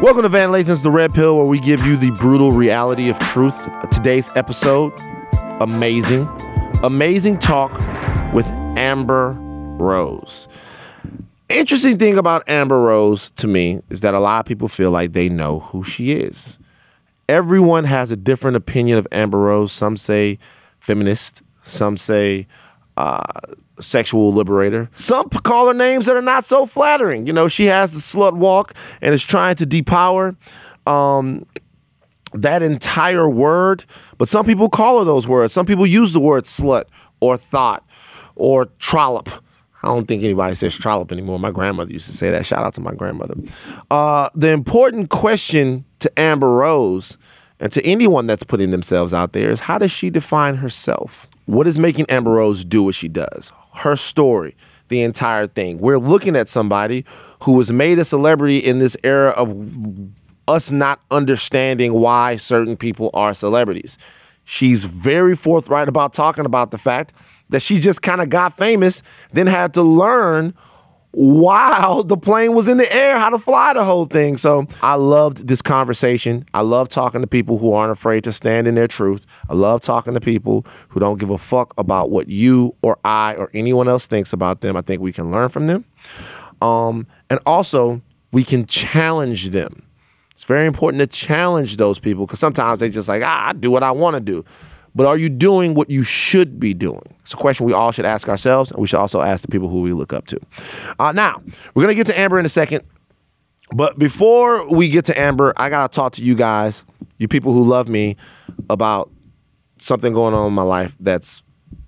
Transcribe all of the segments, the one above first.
Welcome to Van Lathan's The Red Pill, where we give you the brutal reality of truth. Today's episode, amazing, amazing talk with Amber Rose. Interesting thing about Amber Rose to me is that a lot of people feel like they know who she is. Everyone has a different opinion of Amber Rose. Some say feminist, some say uh, sexual liberator. Some call her names that are not so flattering. You know, she has the slut walk and is trying to depower um, that entire word. But some people call her those words. Some people use the word slut or thot or trollop. I don't think anybody says trollop anymore. My grandmother used to say that. Shout out to my grandmother. Uh, the important question to Amber Rose and to anyone that's putting themselves out there is how does she define herself? What is making Amber Rose do what she does? Her story, the entire thing. We're looking at somebody who was made a celebrity in this era of us not understanding why certain people are celebrities. She's very forthright about talking about the fact that she just kind of got famous, then had to learn while the plane was in the air how to fly the whole thing. So I loved this conversation. I love talking to people who aren't afraid to stand in their truth. I love talking to people who don't give a fuck about what you or I or anyone else thinks about them. I think we can learn from them. Um, and also, we can challenge them. It's very important to challenge those people because sometimes they just like, ah, I do what I want to do. But are you doing what you should be doing? It's a question we all should ask ourselves, and we should also ask the people who we look up to. Uh, now, we're going to get to Amber in a second. But before we get to Amber, I got to talk to you guys, you people who love me, about something going on in my life that's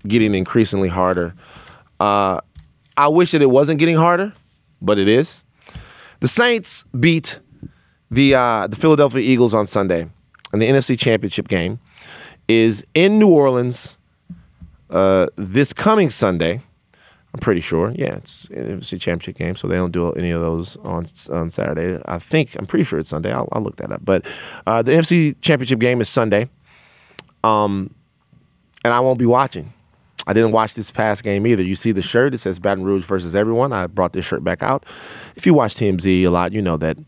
getting increasingly harder. Uh, I wish that it wasn't getting harder, but it is. The Saints beat the uh, the Philadelphia Eagles on Sunday in the NFC Championship game is in New Orleans uh, this coming Sunday. I'm pretty sure. Yeah, it's NFC Championship game, so they don't do any of those on on Saturday. I think I'm pretty sure it's Sunday. I'll, I'll look that up. But uh, the NFC Championship game is Sunday. Um, and I won't be watching. I didn't watch this past game either. You see the shirt; it says Baton Rouge versus everyone. I brought this shirt back out. If you watch TMZ a lot, you know that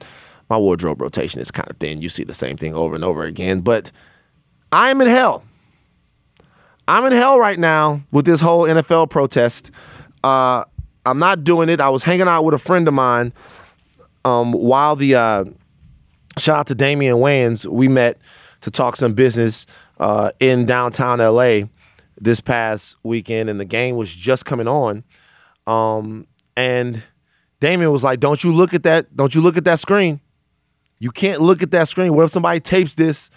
my wardrobe rotation is kind of thin. You see the same thing over and over again. But I'm in hell. I'm in hell right now with this whole NFL protest. Uh, I'm not doing it. I was hanging out with a friend of mine um, while the uh, shout out to Damien Wayans. We met to talk some business uh, in downtown LA this past weekend, and the game was just coming on. Um, and Damian was like, "Don't you look at that? Don't you look at that screen? You can't look at that screen. What if somebody tapes this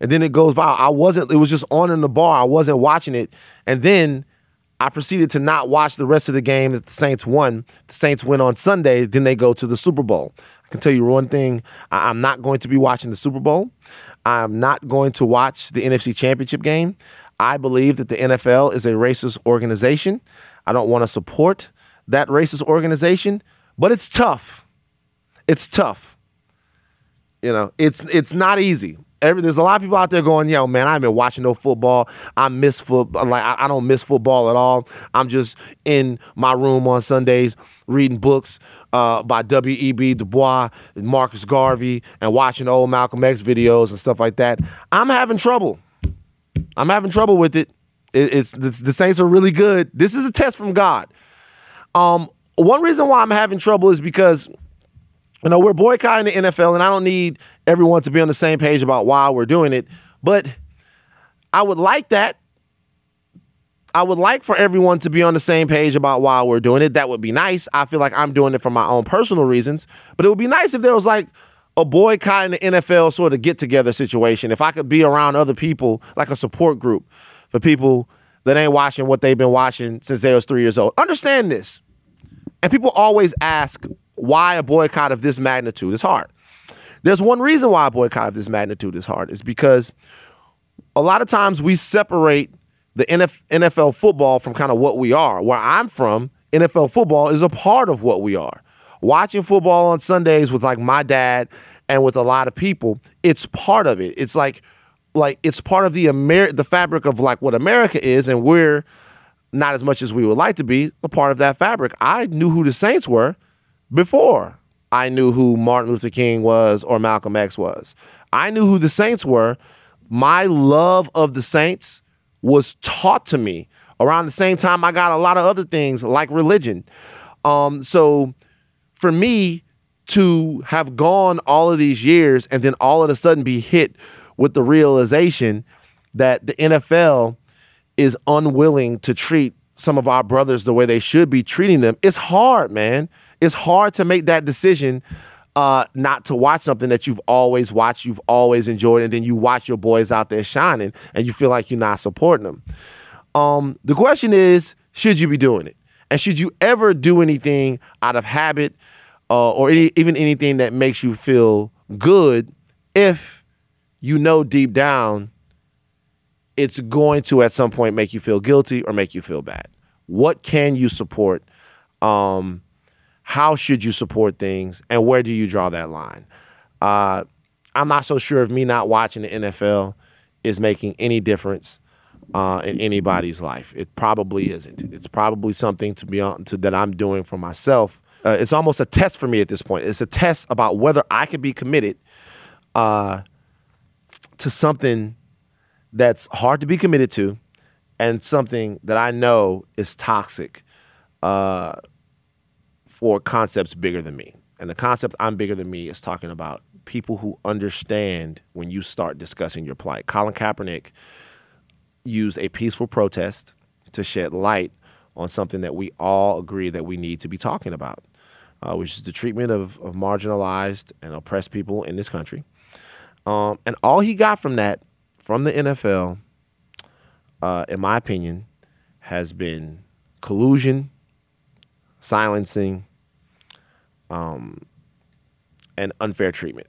and then it goes viral. I wasn't, it was just on in the bar. I wasn't watching it. And then I proceeded to not watch the rest of the game that the Saints won. The Saints win on Sunday, then they go to the Super Bowl. I can tell you one thing I- I'm not going to be watching the Super Bowl. I'm not going to watch the NFC Championship game. I believe that the NFL is a racist organization. I don't want to support that racist organization, but it's tough. It's tough. You know, it's it's not easy every, there's a lot of people out there going, yo, man, I haven't been watching no football. I miss football. Like, I, I don't miss football at all. I'm just in my room on Sundays reading books uh, by W.E.B. Du Bois and Marcus Garvey and watching old Malcolm X videos and stuff like that. I'm having trouble. I'm having trouble with it. it it's, it's the Saints are really good. This is a test from God. Um, one reason why I'm having trouble is because you know, we're boycotting the NFL, and I don't need everyone to be on the same page about why we're doing it. But I would like that. I would like for everyone to be on the same page about why we're doing it. That would be nice. I feel like I'm doing it for my own personal reasons, but it would be nice if there was like a boycotting the NFL sort of get together situation. If I could be around other people, like a support group for people that ain't watching what they've been watching since they was three years old. Understand this. And people always ask why a boycott of this magnitude is hard. There's one reason why a boycott of this magnitude is hard is because a lot of times we separate the NFL football from kind of what we are. Where I'm from, NFL football is a part of what we are. Watching football on Sundays with like my dad and with a lot of people, it's part of it. It's like like it's part of the Amer- the fabric of like what America is and we're not as much as we would like to be a part of that fabric. I knew who the Saints were before I knew who Martin Luther King was or Malcolm X was. I knew who the Saints were. My love of the Saints was taught to me around the same time I got a lot of other things like religion. Um, so for me to have gone all of these years and then all of a sudden be hit with the realization that the NFL is unwilling to treat some of our brothers the way they should be treating them, it's hard, man. It's hard to make that decision uh, not to watch something that you've always watched, you've always enjoyed, and then you watch your boys out there shining and you feel like you're not supporting them. Um, the question is, should you be doing it? And should you ever do anything out of habit uh, or any, even anything that makes you feel good if you know deep down it's going to at some point make you feel guilty or make you feel bad. What can you support? Um, how should you support things? And where do you draw that line? Uh, I'm not so sure if me not watching the NFL is making any difference uh, in anybody's life. It probably isn't. It's probably something to be on to, that I'm doing for myself. Uh, it's almost a test for me at this point. It's a test about whether I can be committed uh, to something that's hard to be committed to and something that I know is toxic uh, for concepts bigger than me. And the concept I'm bigger than me is talking about people who understand when you start discussing your plight. Colin Kaepernick used a peaceful protest to shed light on something that we all agree that we need to be talking about, uh, which is the treatment of, of, marginalized and oppressed people in this country. Um, and all he got from that from the NFL, uh, in my opinion, has been collusion, silencing, um, and unfair treatment.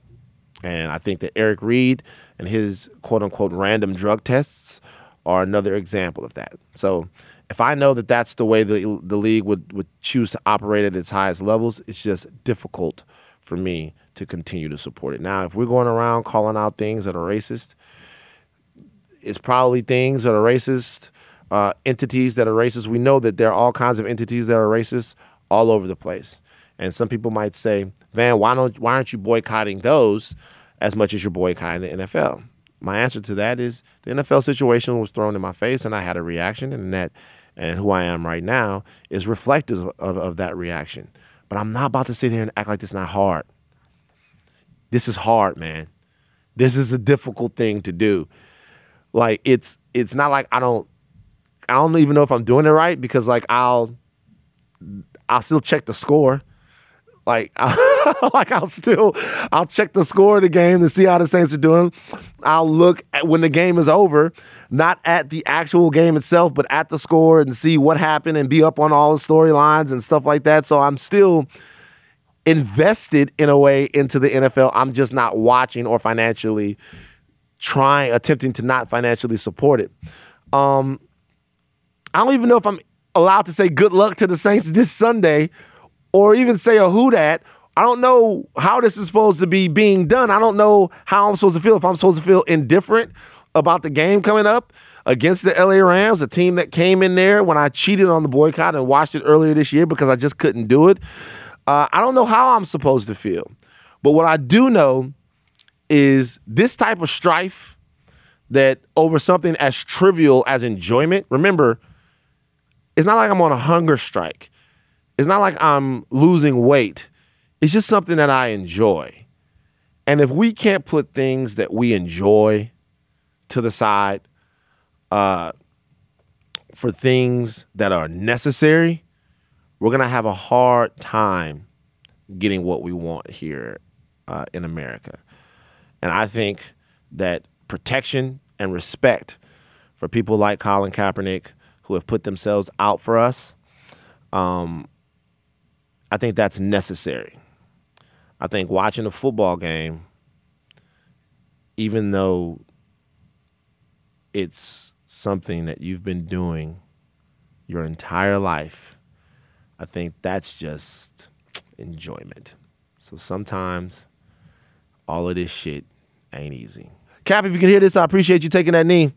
And I think that Eric Reid and his quote unquote random drug tests are another example of that. So if I know that that's the way the, the league would, would choose to operate at its highest levels, it's just difficult for me to continue to support it. Now, if we're going around calling out things that are racist, it's probably things that are racist, uh, entities that are racist. We know that there are all kinds of entities that are racist all over the place. And some people might say, Van, why don't why aren't you boycotting those as much as you're boycotting the NFL? My answer to that is the NFL situation was thrown in my face and I had a reaction and that and who I am right now is reflective of, of that reaction. But I'm not about to sit here and act like this is not hard. This is hard, man. This is a difficult thing to do. Like it's it's not like I don't I don't even know if I'm doing it right because like I'll I'll still check the score. Like, I, like I'll still I'll check the score of the game to see how the Saints are doing. I'll look at when the game is over, not at the actual game itself, but at the score and see what happened and be up on all the storylines and stuff like that. So I'm still invested in a way into the NFL. I'm just not watching or financially trying, attempting to not financially support it. Um, I don't even know if I'm allowed to say good luck to the Saints this Sunday or even say a who dat. I don't know how this is supposed to be being done. I don't know how I'm supposed to feel. If I'm supposed to feel indifferent about the game coming up against the LA Rams, a team that came in there when I cheated on the boycott and watched it earlier this year because I just couldn't do it. Uh, I don't know how I'm supposed to feel. But what I do know is this type of strife that over something as trivial as enjoyment. Remember, it's not like I'm on a hunger strike. It's not like I'm losing weight. It's just something that I enjoy. And if we can't put things that we enjoy to the side uh, for things that are necessary, we're going to have a hard time getting what we want here uh, in America. And I think that protection and respect for people like Colin Kaepernick who have put themselves out for us, um, I think that's necessary. I think watching a football game, even though it's something that you've been doing your entire life, I think that's just enjoyment. So sometimes all of this shit ain't easy. Kap, if you can hear this, I appreciate you taking that knee.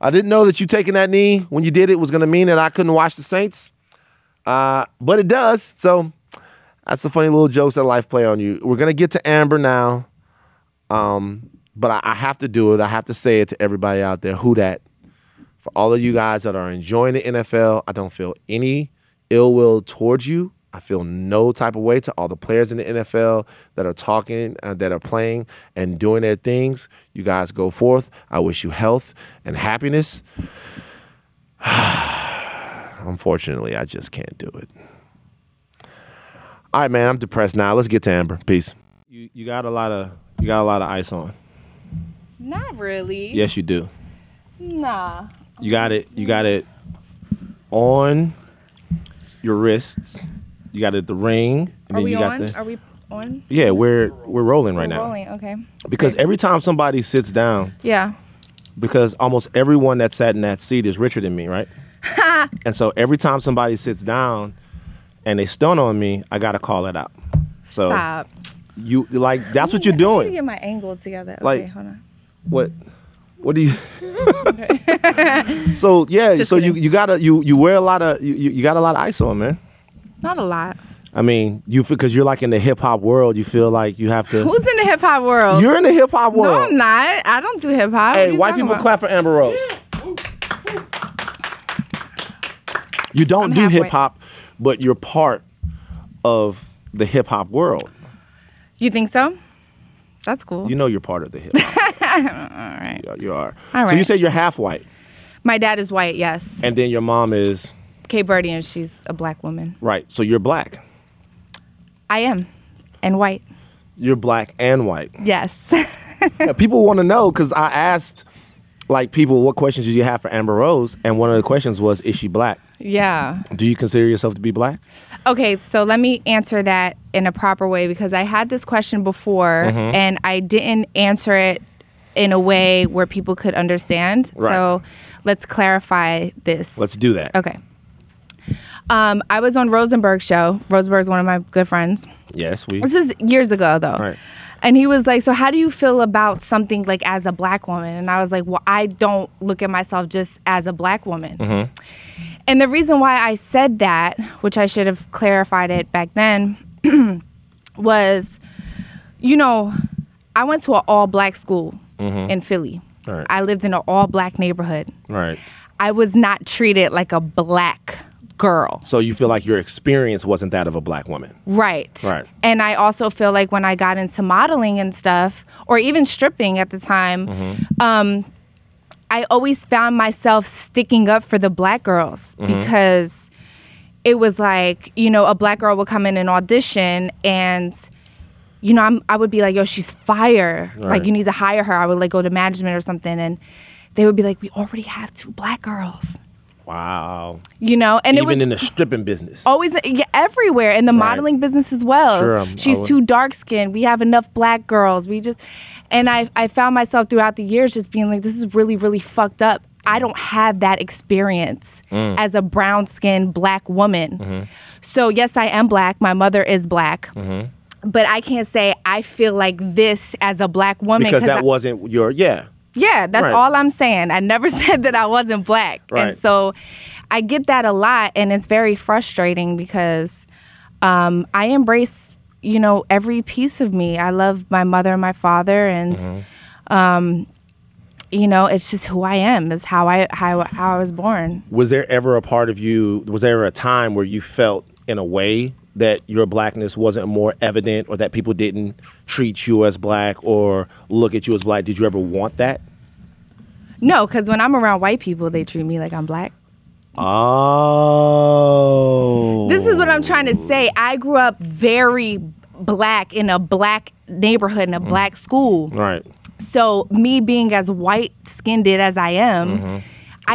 I didn't know that you taking that knee when you did it was going to mean that I couldn't watch the Saints, uh, but it does. So That's the funny little jokes that life play on you. We're gonna get to Amber now, um, but I, I have to do it. I have to say it to everybody out there. Who that? For all of you guys that are enjoying the NFL, I don't feel any ill will towards you. I feel no type of way to all the players in the NFL that are talking, uh, that are playing and doing their things. You guys go forth. I wish you health and happiness. Unfortunately, I just can't do it. All right, man, I'm depressed now. Let's get to Amber. Peace. You you got a lot of you got a lot of ice on. Not really. Yes, you do. Nah. You got it. You got it on your wrists. You got it the ring. And Are then we you got on? the Are we on? Yeah, we're we're rolling right We're now. rolling. Okay. Because every time somebody sits down, Yeah. because almost everyone that sat in that seat is richer than me, right? and so every time somebody sits down and they stun on me, I gotta call it out. So Stop. you like that's what you're doing. I need to get my angle together. Like- hold on. What? What do you? so yeah, Just so you, kidding. you gotta you you wear a lot of you, you you got a lot of ice on, man. Not a lot. I mean, you because you're like in the hip hop world, you feel like you have to. Who's in the hip hop world? You're in the hip hop world. no. I'm not. I don't do hip hop. Hey, white people clap for Amber Rose. You don't I'm do hip hop, but you're part of the hip hop world. You think so? That's cool. You know you're part of the hip hop. All right. Yeah, you are. All So you right. say you're half white, My dad is white. Yes. and then your mom is Cape Verdean. She's a black woman. right. So you're black. I am, and white. You're black and white. Yes. Yeah, people want to know because I asked like people what questions did you have for Amber Rose, and one of the questions was, is she black? Yeah. Do you consider yourself to be black? Okay, so let me answer that in a proper way because I had this question before Mm-hmm. and I didn't answer it in a way where people could understand. Right. So let's clarify this. Let's do that. Okay. Um, I was on Rosenberg's show. Rosenberg's one of my good friends. Yes, we. This is years ago though. Right. And he was like, "So how do you feel about something like as a black woman?" And I was like, "Well, I don't look at myself just as a black woman." Mm-hmm. And the reason why I said that, which I should have clarified it back then, was, you know, I went to an all black school in Philly. Mm-hmm. Right. I lived in an all black neighborhood. Right. I was not treated like a black girl. So you feel like your experience wasn't that of a black woman. Right. Right. And I also feel like when I got into modeling and stuff, or even stripping at the time, Mm-hmm. um, I always found myself sticking up for the black girls Mm-hmm. because it was like, you know, a black girl would come in an audition and you know, I'm, I would be like, yo, she's fire. Right. Like, you need to hire her. I would like go to management or something. And they would be like, we already have two black girls, Wow. you know? And it was Even in the stripping business. always yeah, everywhere in the modeling business as well. Sure, I'm- She's too dark skinned. We have enough black girls. We just and I I found myself throughout the years just being like, this is really really fucked up. I don't have that experience Mm. as a brown skinned black woman. Mm-hmm. So yes, I am black. My mother is black. Mm-hmm. But I can't say I feel like this as a black woman because that I- wasn't your yeah. Yeah, that's Right. all I'm saying. I never said that I wasn't black. Right. And so I get that a lot and it's very frustrating because um, I embrace, you know, every piece of me. I love my mother and my father and Mm-hmm. um, you know, it's just who I am. It's how I how how I was born. Was there ever a part of you? Was there a time where you felt in a way that your blackness wasn't more evident, or that people didn't treat you as black or look at you as black? Did you ever want that? No, because when I'm around white people, they treat me like I'm black. Oh. This is what I'm trying to say. I grew up very black in a black neighborhood in a mm. black school. right. So me being as white skinned as I am, I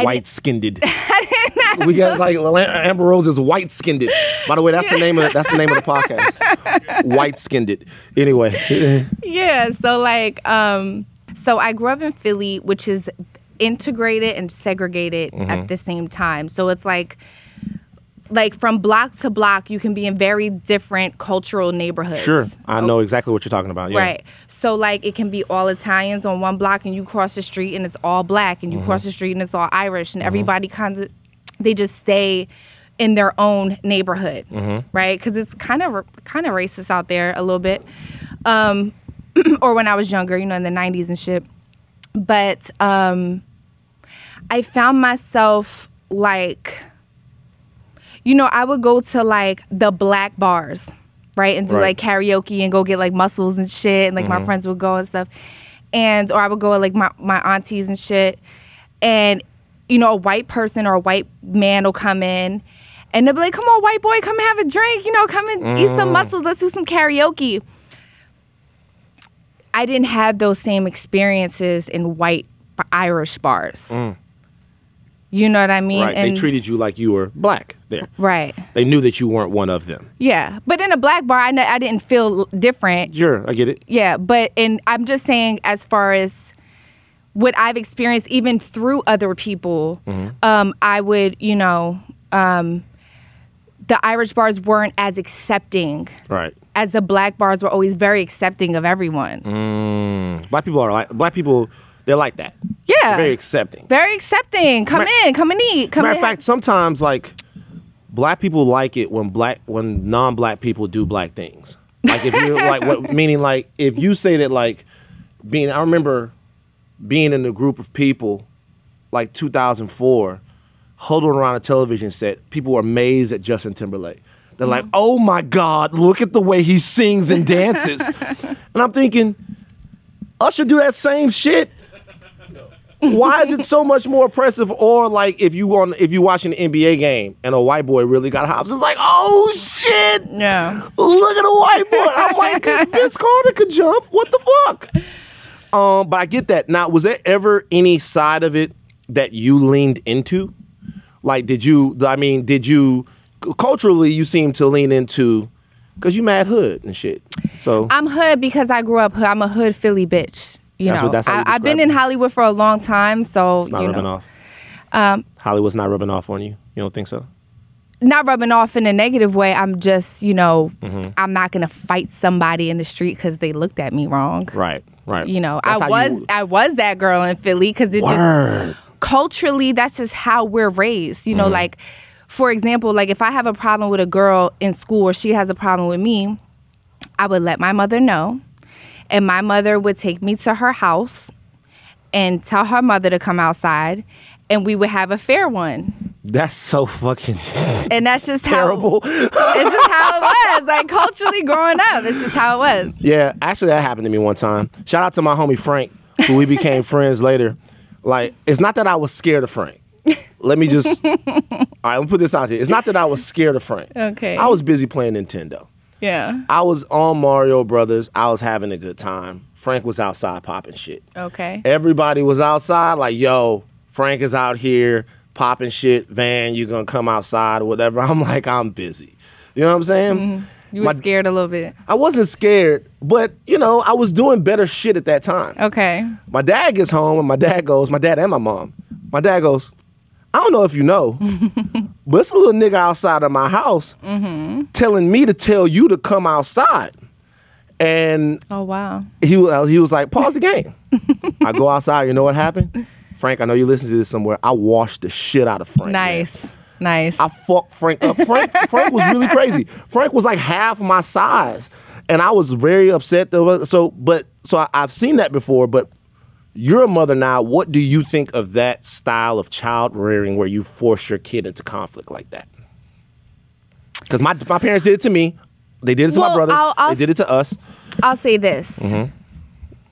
White skinned. we got like Amber Rose is white skinned. By the way, that's the name of that's the name of the podcast. White skinned. Anyway, yeah. So like, um, so I grew up in Philly, which is integrated and segregated Mm-hmm. at the same time. So it's like. Like from block to block, you can be in very different cultural neighborhoods. sure, I know exactly what you're talking about. Yeah. Right. So like it can be all Italians on one block and you cross the street and it's all black and you Mm-hmm. cross the street and it's all Irish and everybody kind of they just stay in their own neighborhood, right? Because it's kind of kind of racist out there a little bit. Um, or when I was younger, you know, in the '90s and shit. But um, I found myself like, you know, I would go to like the black bars, right, and do Right. like karaoke and go get like mussels and shit, and like my mm-hmm. friends would go and stuff, and or I would go with like my my aunties and shit, and you know, a white person or a white man will come in. And they'll be like, come on, white boy, come have a drink. You know, come and eat some mm. mussels. Let's do some karaoke. I didn't have those same experiences in white Irish bars. Mm. You know what I mean? Right. they treated you like you were black there. right. They knew that you weren't one of them. Yeah, but in a black bar, I, didn't feel different. Sure, I get it. Yeah, but and I'm just saying, as far as what I've experienced, even through other people, um, I would, you know, um, the Irish bars weren't as accepting Right. as the black bars were always very accepting of everyone. Mm. Black people are like black people. They're like that. Yeah, They're very accepting. very accepting. Come in, come and eat. Come Matter in. of fact, sometimes like black people like it when black when non-black people do black things. Like if you like what meaning like if you say that like being I remember being in a group of people like 2004 huddled around a television set. People were amazed at Justin Timberlake. They're like, mm-hmm. "Oh my god, look at the way he sings and dances." and I'm thinking Usher do that same shit why is it so much more oppressive? Or like if you on if you watching an NBA game and a white boy really got hops, it's like, oh shit, yeah. look at a white boy. I'm like, Vince Carter could jump. What the fuck? Um, but I get that. Now, was there ever any side of it that you leaned into? Like, did you? I mean, did you? Culturally, you seem to lean into because you mad hood and shit. So I'm hood because I grew up hood. I'm a hood Philly bitch. You That's know, what- that's how you I, I've been in. Hollywood for a long time, so it's not you rubbing know, off. Um, Hollywood's not rubbing off on you. You don't think so? not rubbing off in a negative way. I'm just, you know, Mm-hmm. I'm not gonna fight somebody in the street because they looked at me wrong. Right. Right. You know, That's I was you- I was that girl in Philly because it Word. just culturally that's just how we're raised. You Mm-hmm. know, like for example, like if I have a problem with a girl in school or she has a problem with me, I would let my mother know, and my mother would take me to her house and tell her mother to come outside, and we would have a fair one. That's so fucking And that's just terrible. how it's just how it was. Like culturally growing up, it's just how it was. yeah, actually, that happened to me one time. Shout out to my homie Frank, who we became friends later. Like, it's not that I was scared of Frank. Let me just. all right, let me put this out here. It's not that I was scared of Frank. Okay. I was busy playing Nintendo. Yeah. I was on Mario Brothers. I was having a good time. Frank was outside popping shit. Okay. Everybody was outside, like, yo, Frank is out here popping shit. Van, you gonna come outside or whatever. I'm like, I'm busy. You know what I'm saying? Mm-hmm. You were My- scared a little bit. I wasn't scared, but you know, I was doing better shit at that time. Okay. My dad gets home and my dad goes, my dad and my mom. My dad goes, I don't know if you know, but it's a little nigga outside of my house mm-hmm. telling me to tell you to come outside. And Oh wow. he was uh, he was like, pause the game. I go outside. You know what happened? Frank, I know you listen to this somewhere. I washed the shit out of Frank. man. Nice. Nice. I fucked Frank up. Frank, Frank was really crazy. Frank was like half my size, and I was very upset. Though. So, but so I, I've seen that before. But you're a mother now. What do you think of that style of child rearing, where you force your kid into conflict like that? Because my my parents did it to me. They did it to my Well, brothers. I'll- I'll they did it to us. I'll say this. Mm-hmm.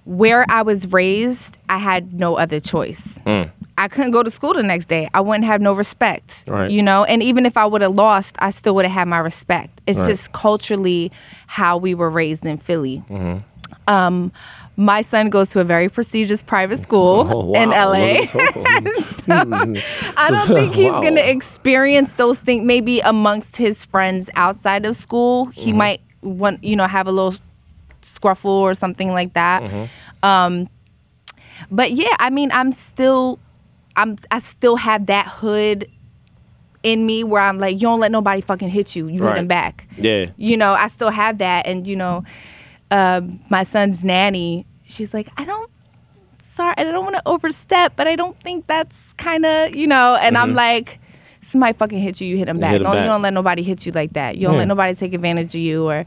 Where I was raised, I had no other choice. Mm. I couldn't go to school the next day. I wouldn't have no respect. Right. You know, and even if I would have lost, I still would have had my respect. It's Right. just culturally how we were raised in Philly. Mm-hmm. Um, my son goes to a very prestigious private school Oh, wow. in LA. I don't think he's Wow. going to experience those things maybe amongst his friends outside of school. He Mm-hmm. might want, you know, have a little scruffle or something like that. Mm-hmm. Um, but yeah, I mean, I'm still, I'm, I still have that hood in me where I'm like, you don't let nobody fucking hit you. You hit Right. them back. Yeah. You know, I still have that, and you know, um, my son's nanny, she's like, I don't. Sorry, I don't want to overstep, but I don't think that's kind of, you know, and I'm like, somebody fucking hit you, you hit them back. hit back. you don't let nobody hit you like that. You don't Yeah. let nobody take advantage of you or,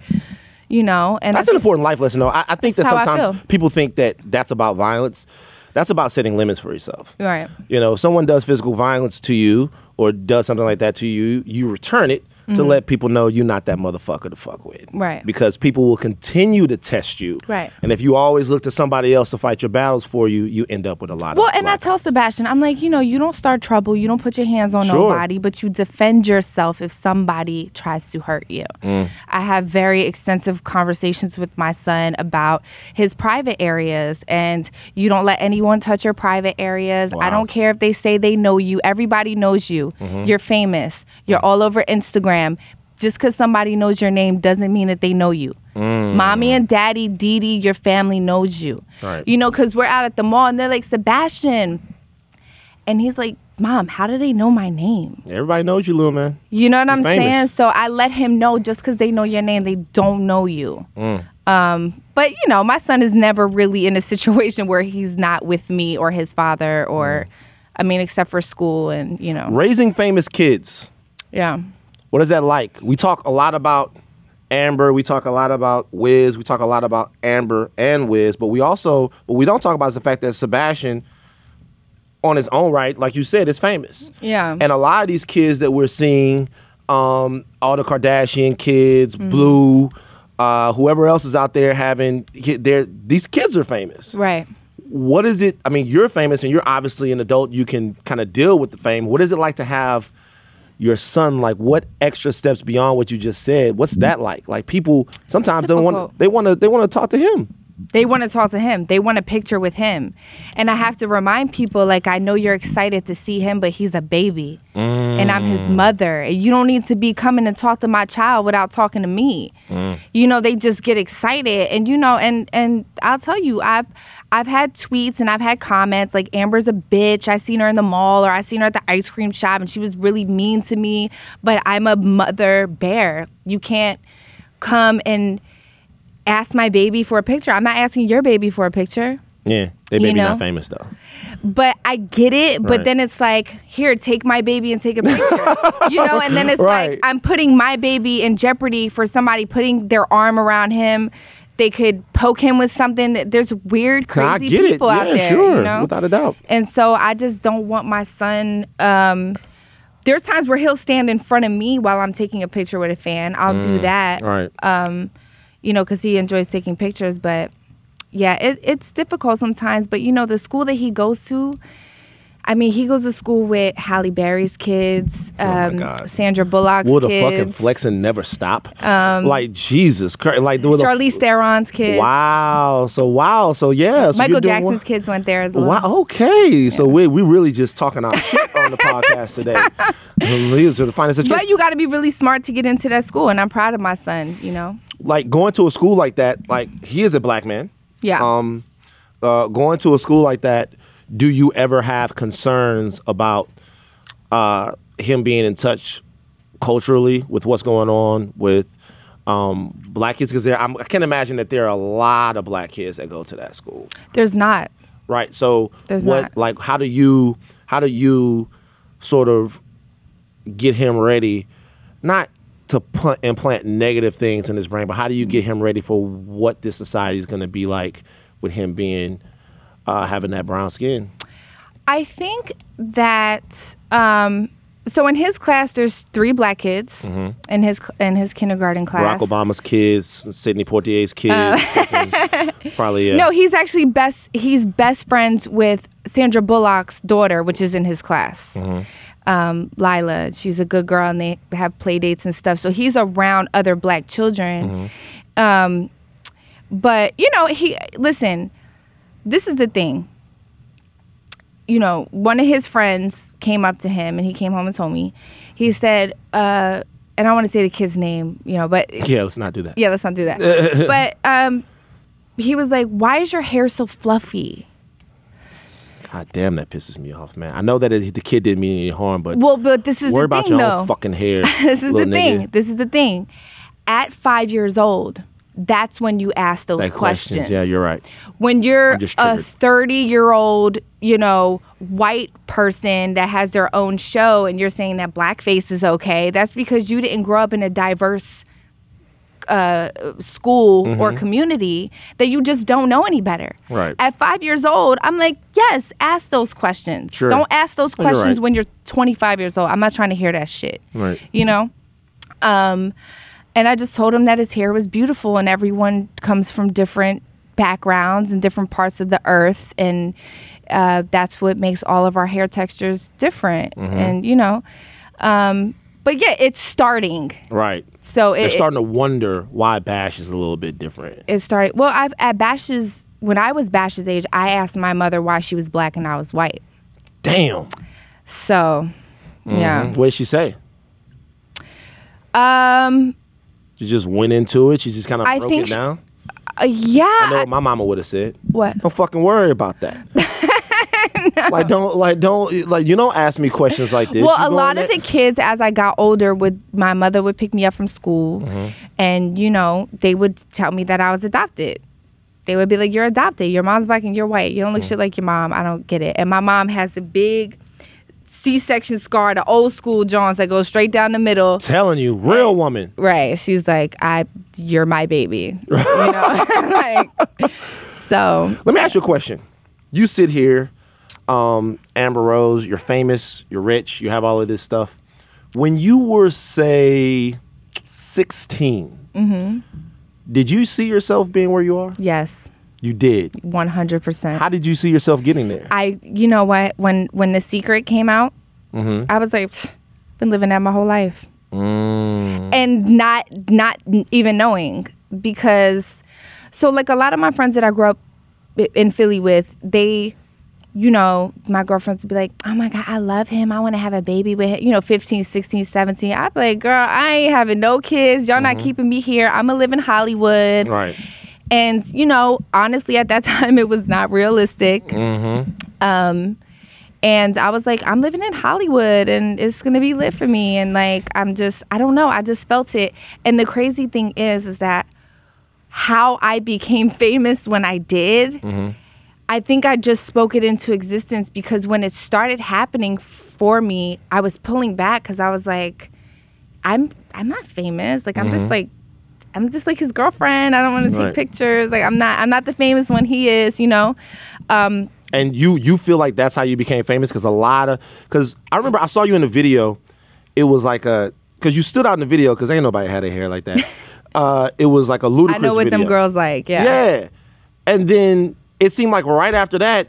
you know. And That's an just- important life lesson, though. I, I think that That's how I sometimes people think that that's about violence. That's about setting limits for yourself. Right. You know, if someone does physical violence to you or does something like that to you, you return it to let people know you're not that motherfucker to fuck with. Mm-hmm. Right. Because people will continue to test you. Right. And if you always look to somebody else to fight your battles for you, you end up with a lot of. Well, and I tell Sebastian, I'm like, you know, you don't start trouble, you don't put your hands on Sure. nobody, but you defend yourself if somebody tries to hurt you. Mm. I have very extensive conversations with my son about his private areas, and you don't let anyone touch your private areas. I don't care if they say they know you, everybody knows you. Mm-hmm. You're famous, you're all over Instagram. Just because somebody knows your name doesn't mean that they know you. Mommy and daddy, Dee Dee, your family knows you. Right. You know, because we're out at the mall and they're like, Sebastian. And he's like, Mom, how do they know my name? Everybody knows you, little man. You know what I'm famous. saying? So I let him know just because they know your name, they don't know you. Mm. Um, but you know, my son is never really in a situation where he's not with me or his father or, Mm. I mean, except for school and you know, Raising famous kids. yeah. What is that like? We talk a lot about Amber. We talk a lot about Wiz. We talk a lot about Amber and Wiz. But we also, what we don't talk about is the fact that Sebastian, on his own right, like you said, is famous. Yeah. And a lot of these kids that we're seeing, um, all the Kardashian kids, Blue, uh, whoever else is out there having, they're, these kids are famous. Right. What is it? I mean, you're famous and you're obviously an adult. You can kind of deal with the fame. What is it like to have your son? Like, what extra steps beyond what you just said? What's that like? Like, people sometimes don't want they want to they want to talk to him. They want to talk to him. They want a picture with him. And I have to remind people like I know you're excited to see him, but he's a baby. Mm. And I'm his mother. And you don't need to be coming to talk to my child without talking to me. Mm. You know, they just get excited and you know and and I'll tell you I've I've had tweets and I've had comments like Amber's a bitch. I seen her in the mall or I seen her at the ice cream shop and she was really mean to me, but I'm a mother bear. You can't come and ask my baby for a picture. I'm not asking your baby for a picture. Yeah, they You may be know? not famous though. But I get it, but Right. then it's like, here, take my baby and take a picture. you know, and then it's Right. like I'm putting my baby in jeopardy for somebody putting their arm around him. They could poke him with something. That there's weird, crazy people Yeah, out there. sure, you know? without a doubt. And so I just don't want my son. Um, there's times where he'll stand in front of me while I'm taking a picture with a fan. I'll do that Right. um, you know, because he enjoys taking pictures. But yeah, it, it's difficult sometimes. But you know, the school that he goes to, I mean, he goes to school with Halle Berry's kids, Oh um, God. Sandra Bullock's Will the kids, fucking flexing never stop? like Jesus Christ! Like will the- Charlize Theron's kids. Wow. So wow. So yeah. So Michael you're doing Jackson's kids went there as well. Wow. Okay. So we we really just talking our shit on the podcast today. These are the finest. But you got to be really smart to get into that school, and I'm proud of my son. You know, like going to a school like that. Like he is a black man. yeah. Um, uh, going to a school like that. Do you ever have concerns about uh, him being in touch culturally with what's going on with um, black kids? Because I can imagine that there are a lot of black kids that go to that school. There's not. Right. So There's what not. like how do you how do you sort of get him ready not to put, implant negative things in his brain, but how do you get him ready for what this society is going to be like with him being uh, having that brown skin? I think that um, so in his class, there's three black kids in his in his kindergarten class. Mm-hmm. Barack Obama's kids, Sidney Poitier's kids, fucking- probably yeah. Uh, No, he's actually best. He's best friends with Sandra Bullock's daughter, which is in his class. Mm-hmm. Um, Lila, she's a good girl, and they have play dates and stuff. So he's around other black children. Mm-hmm. Um, but you know, he listen. This is the thing. You know, one of his friends came up to him, and he came home and told me. He said, uh, and I want to say the kid's name, you know, but yeah, let's not do that. yeah, let's not do that. but um, he was like, "Why is your hair so fluffy?" God damn, that pisses me off, man. I know that it, the kid didn't mean any harm, but Well, but this is worry the about thing, your though. own fucking hair. this is the thing. nigga. This is the thing. At five years old, that's when you ask those That questions. Yeah, you're right. when you're a 30 year old you know white person that has their own show and you're saying that blackface is okay that's because you didn't grow up in a diverse uh, school or community that you just don't know any better Mm-hmm. Right. at five years old i'm like yes ask those questions Sure. don't ask those You're questions right. when you're 25 years old i'm not trying to hear that shit Right. you know um and i just told him that his hair was beautiful and everyone comes from different backgrounds and different parts of the earth and uh, that's what makes all of our hair textures different Mm-hmm. and you know um but yeah it's starting Right. so They're it, starting to wonder why Bash is a little bit different. it started well i've at bash's when i was bash's age i asked my mother why she was black and i was white Damn. so yeah What did she say? um She just went into it. She just kind of broke think it she- down. uh, yeah I know what my mama would have said. what Don't fucking worry about that. Like don't like don't like you don't ask me questions like this. Well, You a go lot in of there- the kids, as I got older, would my mother would pick me up from school, Mm-hmm. and you know they would tell me that I was adopted. They would be like, "You're adopted. Your mom's black and you're white. You don't look Mm. shit like your mom. I don't get it." And my mom has the big C-section scar, the old school Johns that go straight down the middle. telling you, real woman. Right? She's like, "I, you're my baby." You know, like so. Let me ask you a question. You sit here, um, Amber Rose, you're famous, you're rich, you have all of this stuff. When you were, say, 16, Mm-hmm. did you see yourself being where you are? Yes, You did. one hundred percent. How did you see yourself getting there? I, you know what? When when the secret came out, Mm-hmm. I was like, been living that my whole life, Mm. and not not even knowing because, so like a lot of my friends that I grew up in Philly with, they, you know, my girlfriends would be like, oh my god, I love him, I want to have a baby with him, you know, 15, 16, 17. I'd be like, girl, I ain't having no kids, y'all not keeping me here. I'm gonna live in Hollywood, Right. And you know, honestly, at that time, it was not realistic. Mm-hmm. Um, and I was like, I'm living in Hollywood and it's gonna be lit for me. And like, I'm just, I don't know, I just felt it. And the crazy thing is, is that how I became famous when I did, I think I just spoke it into existence because when it started happening for me, I was pulling back because I was like, I'm, I'm not famous. Like, I'm just like, I'm just like his girlfriend. I don't want to take pictures. Like, I'm not, I'm not the famous one he is, you know? Um, And you you feel like that's how you became famous because a lot of because I remember I saw you in the video. It was like a because you stood out in the video because ain't nobody had a hair like that. uh, it was like a Ludacris. I know what them girls like. Yeah. Yeah, and then it seemed like right after that,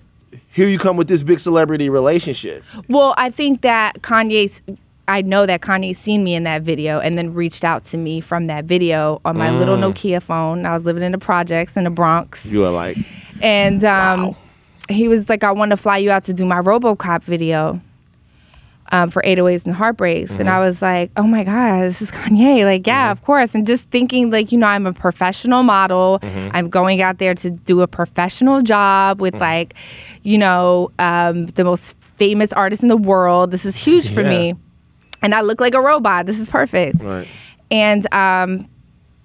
here you come with this big celebrity relationship. Well, I think that Kanye's. I know that Kanye seen me in that video and then reached out to me from that video on my little Nokia phone. I was living in the projects in the Bronx, You were like, and um, Wow. he was like, "I want to fly you out to do my RoboCop video." Um, for 808s and Heartbreaks. And I was like, oh my God, this is Kanye. Like, yeah, of course. And just thinking, like, you know, I'm a professional model. I'm going out there to do a professional job with, like, you know, um, the most famous artist in the world. This is huge for Yeah. me. And I look like a robot. This is perfect. right. And um,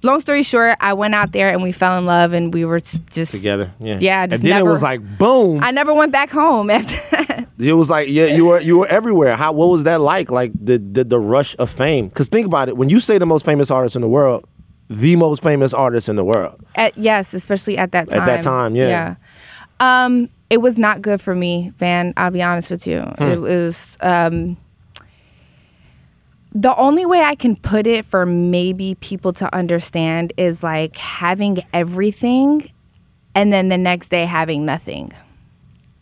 long story short, I went out there and we fell in love and we were t- just together. Yeah. Yeah, And just then it was like boom. I never went back home after that. It was like yeah, you were you were everywhere. How what was that like? Like the the, the rush of fame? Because think about it. When you say the most famous artist in the world, the most famous artist in the world. At, yes, especially at that time. At that time, yeah. Yeah. Um, it was not good for me, Van. I'll be honest with you. Hmm. It was um, the only way I can put it for maybe people to understand is like having everything and then the next day having nothing.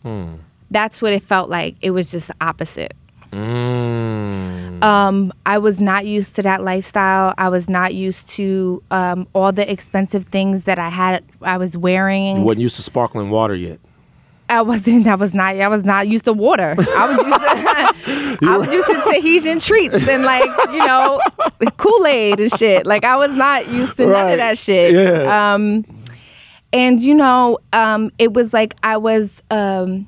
Hmm. That's what it felt like. It was just opposite. Mm. Um, I was not used to that lifestyle. I was not used to um, all the expensive things that I had. I was wearing. You wasn't used to sparkling water yet. I wasn't. I was not. I was not used to water. I was used to. I was used to Tahitian treats and like you know Kool Aid and shit. Like I was not used to none of that shit. Yeah. Um, and you know, um, it was like I was. Um,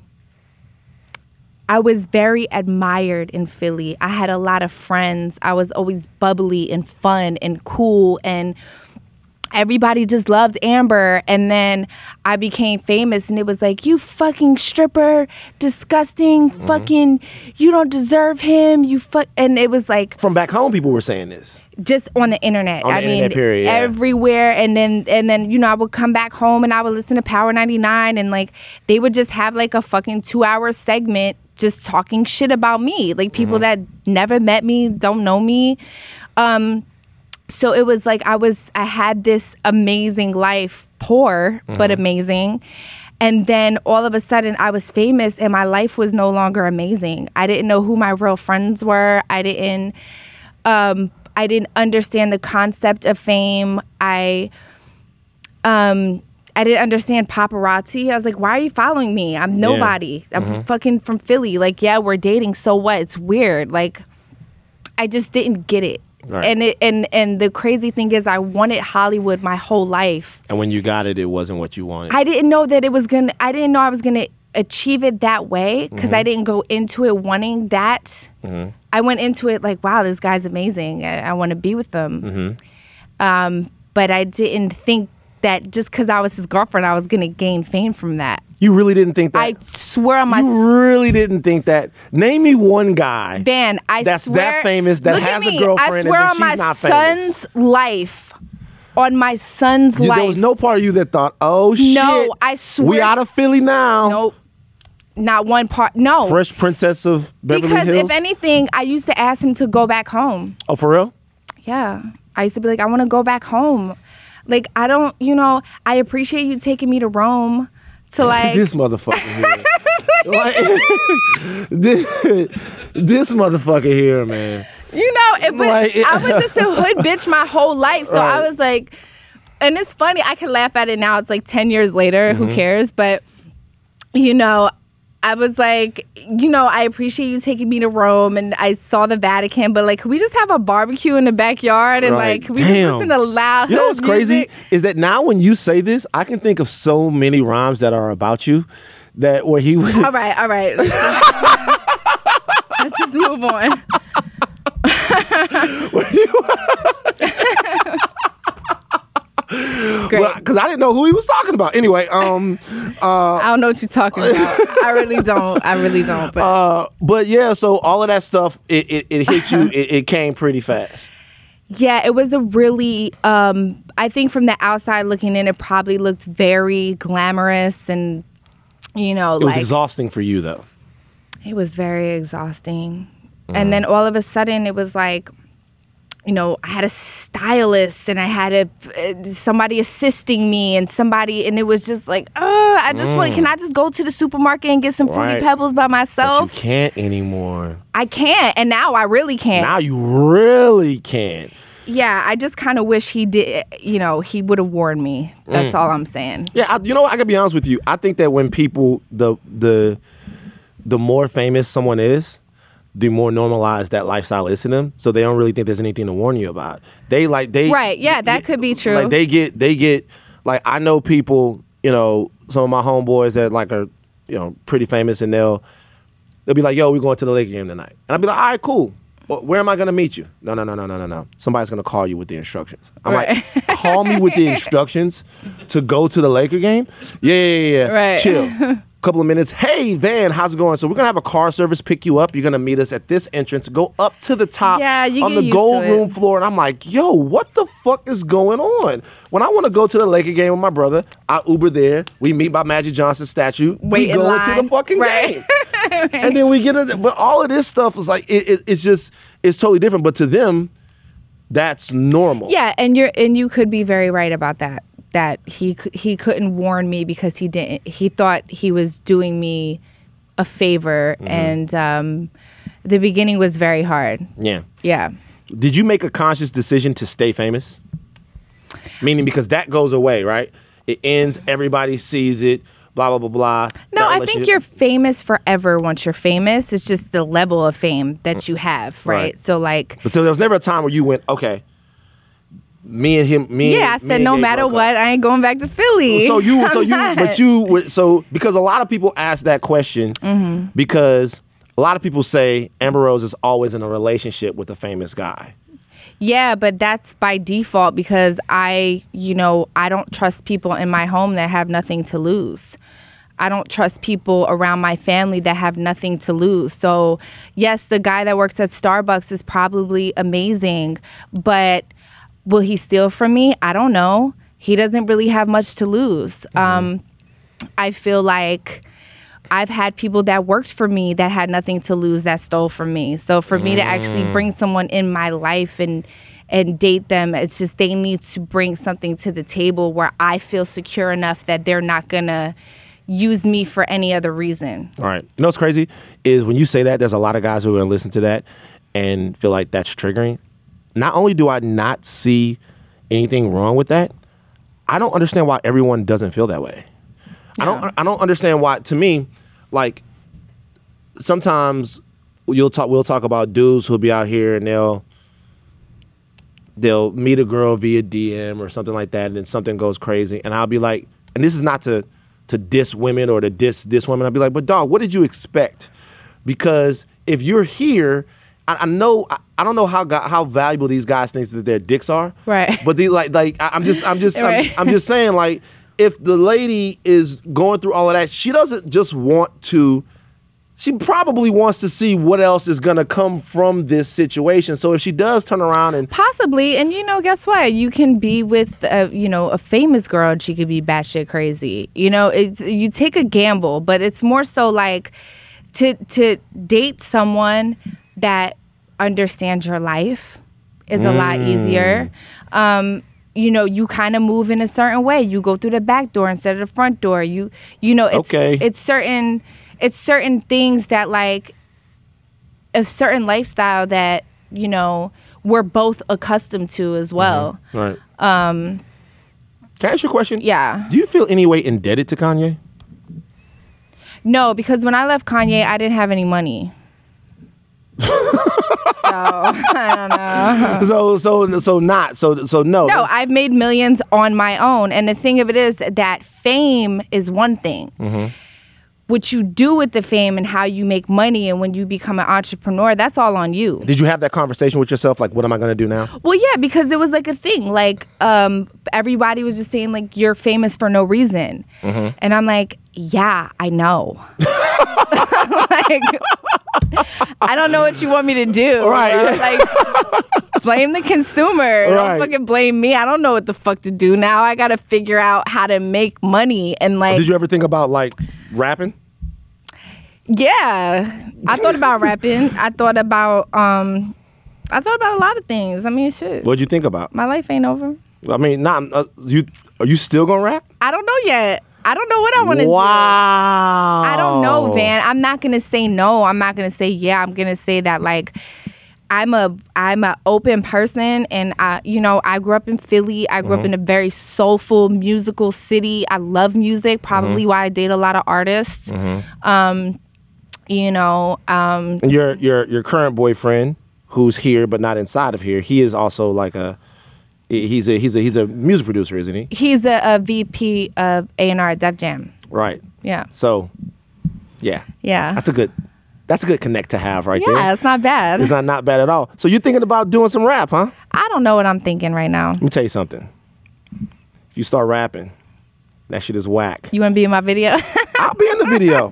I was very admired in Philly. I had a lot of friends. I was always bubbly and fun and cool and everybody just loved Amber. And then I became famous, and it was like, you fucking stripper, disgusting, Mm-hmm. fucking, you don't deserve him. You fuck. And it was like, From back home, people were saying this. just on the internet. On the I mean, period, yeah. everywhere. And then and then you know I would come back home and I would listen to Power ninety nine and like they would just have like a fucking two hour segment just talking shit about me, like people Mm-hmm. that never met me, don't know me. Um, so it was like I was I had this amazing life, poor but amazing. And then all of a sudden I was famous and my life was no longer amazing. I didn't know who my real friends were. I didn't um I didn't understand the concept of fame. I um I didn't understand paparazzi. I was like, why are you following me? I'm nobody. I'm fucking from Philly. Like, yeah, we're dating. So what? It's weird. Like, I just didn't get it. Right. And it and and the crazy thing is I wanted Hollywood my whole life. And when you got it, it wasn't what you wanted. I didn't know that it was gonna I didn't know I was gonna achieve it that way because I mm-hmm. didn't go into it wanting that. Mm-hmm. I went into it like, wow, this guy's amazing. I, I want to be with him. Mm-hmm. Um, but I didn't think that just because I was his girlfriend, I was gonna gain fame from that. you really didn't think that. I swear on my you really didn't think that. Name me one guy. Van. I That's swear, That's that famous, that has a girlfriend, I and swear then on my not famous. son's life. On my son's You- life. there was no part of you that thought, "Oh shit, No, I swear. we out of Philly now." Nope. Not one part. No. Fresh Princess of Beverly because Hills. if anything, I used to ask him to go back home. oh, for real? Yeah. I used to be like, I want to go back home. Like, I don't, you know, I appreciate you taking me to Rome to like. this motherfucker here. like, this, this motherfucker here, man. You know, it, but Like- I was just a hood bitch my whole life. So I was like, and it's funny, I can laugh at it now. It's like 10 years later, Mm-hmm. who cares? But, you know, I was like, you know, I appreciate you taking me to Rome and I saw the Vatican, but like, we just have a barbecue in the backyard and Right. like, we Damn. just listen to loud You know what's hood crazy is that now when you say this, I can think of so many rhymes that are about you that where he would All right, all right. Let's just move on. Because I didn't know who he was talking about. Anyway, um, uh, I don't know what you're talking about. I really don't. I really don't. But uh, but yeah, so all of that stuff it it, it hit you. it, it came pretty fast. yeah, it was a really. Um, I think from the outside looking in, it probably looked very glamorous and, you know, It was like exhausting for you though. it was very exhausting. And then all of a sudden, it was like, you know, I had a stylist and I had a uh, somebody assisting me and somebody, and it was just like, oh, I just want. Can I just go to the supermarket and get some fruity pebbles by But you can't anymore. I can't, and now I really can't. Now you really can't. yeah, I just kind of wish he did. You know, he would have warned me. That's all I'm saying. Yeah, I, you know what? I gotta be honest with you. I think that when people the the the more famous someone is, the more normalized that lifestyle is to them. So they don't really think there's anything to warn you about. They like they Right, yeah, that could be true. Like they get they get like I know people. You know, some of my homeboys that like are you know pretty famous, and they'll they'll be like, "Yo, we're going to the Laker game tonight," and I'll be like, "All right, cool." Well, where am I gonna meet you? No, no, no, no, no, no, no. Somebody's gonna call you with the instructions. I'm Right. like, call me with the instructions to go to the Laker game. Yeah, yeah, yeah. yeah. Right. Chill. Couple of minutes. Hey, Van, how's it going? So we're gonna have a car service pick you up. You're gonna meet us at this entrance. Go up to the top Yeah, you on the gold room floor, and I'm like, yo, what the fuck is going on? When I want to go to the Laker game with my brother, I Uber there. We meet by Magic Johnson statue. Wait we go line. to the fucking Right. game, and then we get it. But all of this stuff is like, it, it, it's just, it's totally different. But to them, that's normal. Yeah, and you're and you could be very right about that. That he he couldn't warn me because he didn't. He thought he was doing me a favor, Mm-hmm. and um, the beginning was very hard. Yeah. Yeah. Did you make a conscious decision to stay famous? Meaning because that goes away, right? It ends, everybody sees it, blah blah blah blah. No, I think you- you're famous forever once you're famous. It's just the level of fame that you have, right? Right. So like, But so there was never a time where you went, okay. Me and him, me. yeah, I and- me said no matter what, I ain't going back to Philly. So you, so you, but you, were- so because a lot of people ask that question Mm-hmm. because a lot of people say Amber Rose is always in a relationship with a famous guy. Yeah, but that's by default because I, you know, I don't trust people in my home that have nothing to lose. I don't trust people around my family that have nothing to lose. So, yes, the guy that works at Starbucks is probably amazing, but will he steal from me? I don't know. He doesn't really have much to lose. Um, I feel like I've had people that worked for me that had nothing to lose that stole from me. So for me to actually mm. bring someone in my life and and date them, it's just they need to bring something to the table where I feel secure enough that they're not gonna use me for any other reason. All right. You know what's crazy is when you say that, there's a lot of guys who are gonna listen to that and feel like that's triggering. Not only do I not see anything wrong with that, I don't understand why everyone doesn't feel that way. I don't I don't understand why to me, like sometimes you'll talk we'll talk about dudes who'll be out here and they'll they'll meet a girl via DM or something like that and then something goes crazy and I'll be like and this is not to to diss women or to diss this woman. I'll be like, but dog, what did you expect? Because if you're here, I, I know I, I don't know how how valuable these guys think that their dicks are. Right. But they like like I, I'm just I'm just Right. I'm, I'm just saying like if the lady is going through all of that, she doesn't just want to. She probably wants to see what else is gonna come from this situation. So if she does turn around and Possibly, and you know, guess what? You can be with, a, you know, a famous girl, and she could be batshit crazy. You know, it's you take a gamble, but it's more so like to to date someone that understands your life is a lot easier. Um, you know, you kind of move in a certain way. You go through the back door instead of the front door. You, you know, it's Okay. it's certain it's certain things that like a certain lifestyle that you know we're both accustomed to as well. Right. Um, can I ask you a question? Yeah. Do you feel any way indebted to Kanye? No, because when I left Kanye, I didn't have any money. so I don't know. So so so not so so no. No, I've made millions on my own, and the thing of it is that fame is one thing. What you do with the fame and how you make money, and when you become an entrepreneur, that's all on you. Did you have that conversation with yourself? Like, what am I gonna do now? Well, yeah, because it was like a thing. Like um, everybody was just saying like you're famous for no reason, and I'm like, yeah, I know. like, I don't know what you want me to do. Right. Like, blame the consumer. Right. Don't fucking blame me. I don't know what the fuck to do now. I got to figure out how to make money and like. Did you ever think about like rapping? Yeah, I thought about rapping. I thought about um, I thought about a lot of things. I mean, shit. What'd you think about? My life ain't over. I mean, not uh, you. Are you still gonna rap? I don't know yet. I don't know what I want to Wow. do. I don't know, Van. I'm not gonna say no. I'm not gonna say yeah. I'm gonna say that like I'm a I'm a open person, and I you know I grew up in Philly. I grew up in a very soulful musical city. I love music. Probably why I date a lot of artists. Um, you know, um, your your your current boyfriend, who's here but not inside of here, he is also like a. He's a he's a he's a music producer, isn't he? he's a, a VP of A and R at Def Jam. Right. Yeah, So, yeah, yeah, that's a good that's a good connect to have right yeah. there. Yeah, it's not bad. It's not not bad at all. So you're thinking about doing some rap, huh? I don't know what I'm thinking right now. Let me tell you something. If you start rapping, that shit is whack. You want to be in my video? I'll be in the video,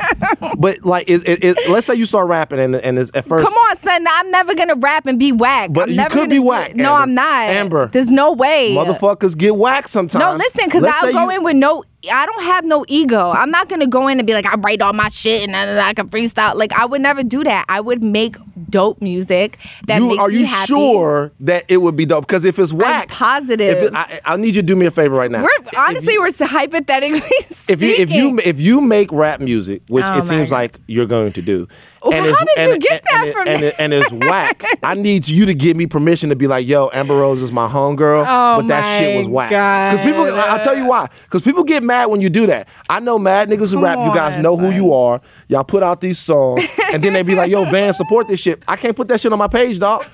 but like, is, is, is- let's say you start rapping and and it's at first. Come on, son. I'm never gonna rap and be whack. But I'm you never could be whack, it. No, I'm not. Amber. There's no way. Motherfuckers get whacked sometimes. No, listen, because I'll go you- in with no. I don't have no ego. I'm not gonna go in and be like, I write all my shit and then I can freestyle. Like I would never do that. I would make dope music that You, makes are me you happy. sure that it would be dope? Because if it's whack, positive. If it, I, I need you to do me a favor right now. We're honestly you- we're hypothetically if you if you if you make rap music, which Oh it seems God. like you're going to do, Well, how did you get and that it- from and me? it- and it's whack, I need you to give me permission to be like, "Yo, Amber Rose is my homegirl," Oh but that shit was whack. Because people, I- I'll tell you why. Because people get mad when you do that. I know mad niggas who Come rap. You guys know who you are. Y'all put out these songs, and then they be like, "Yo, Van, support this shit." I can't put that shit on my page, dog.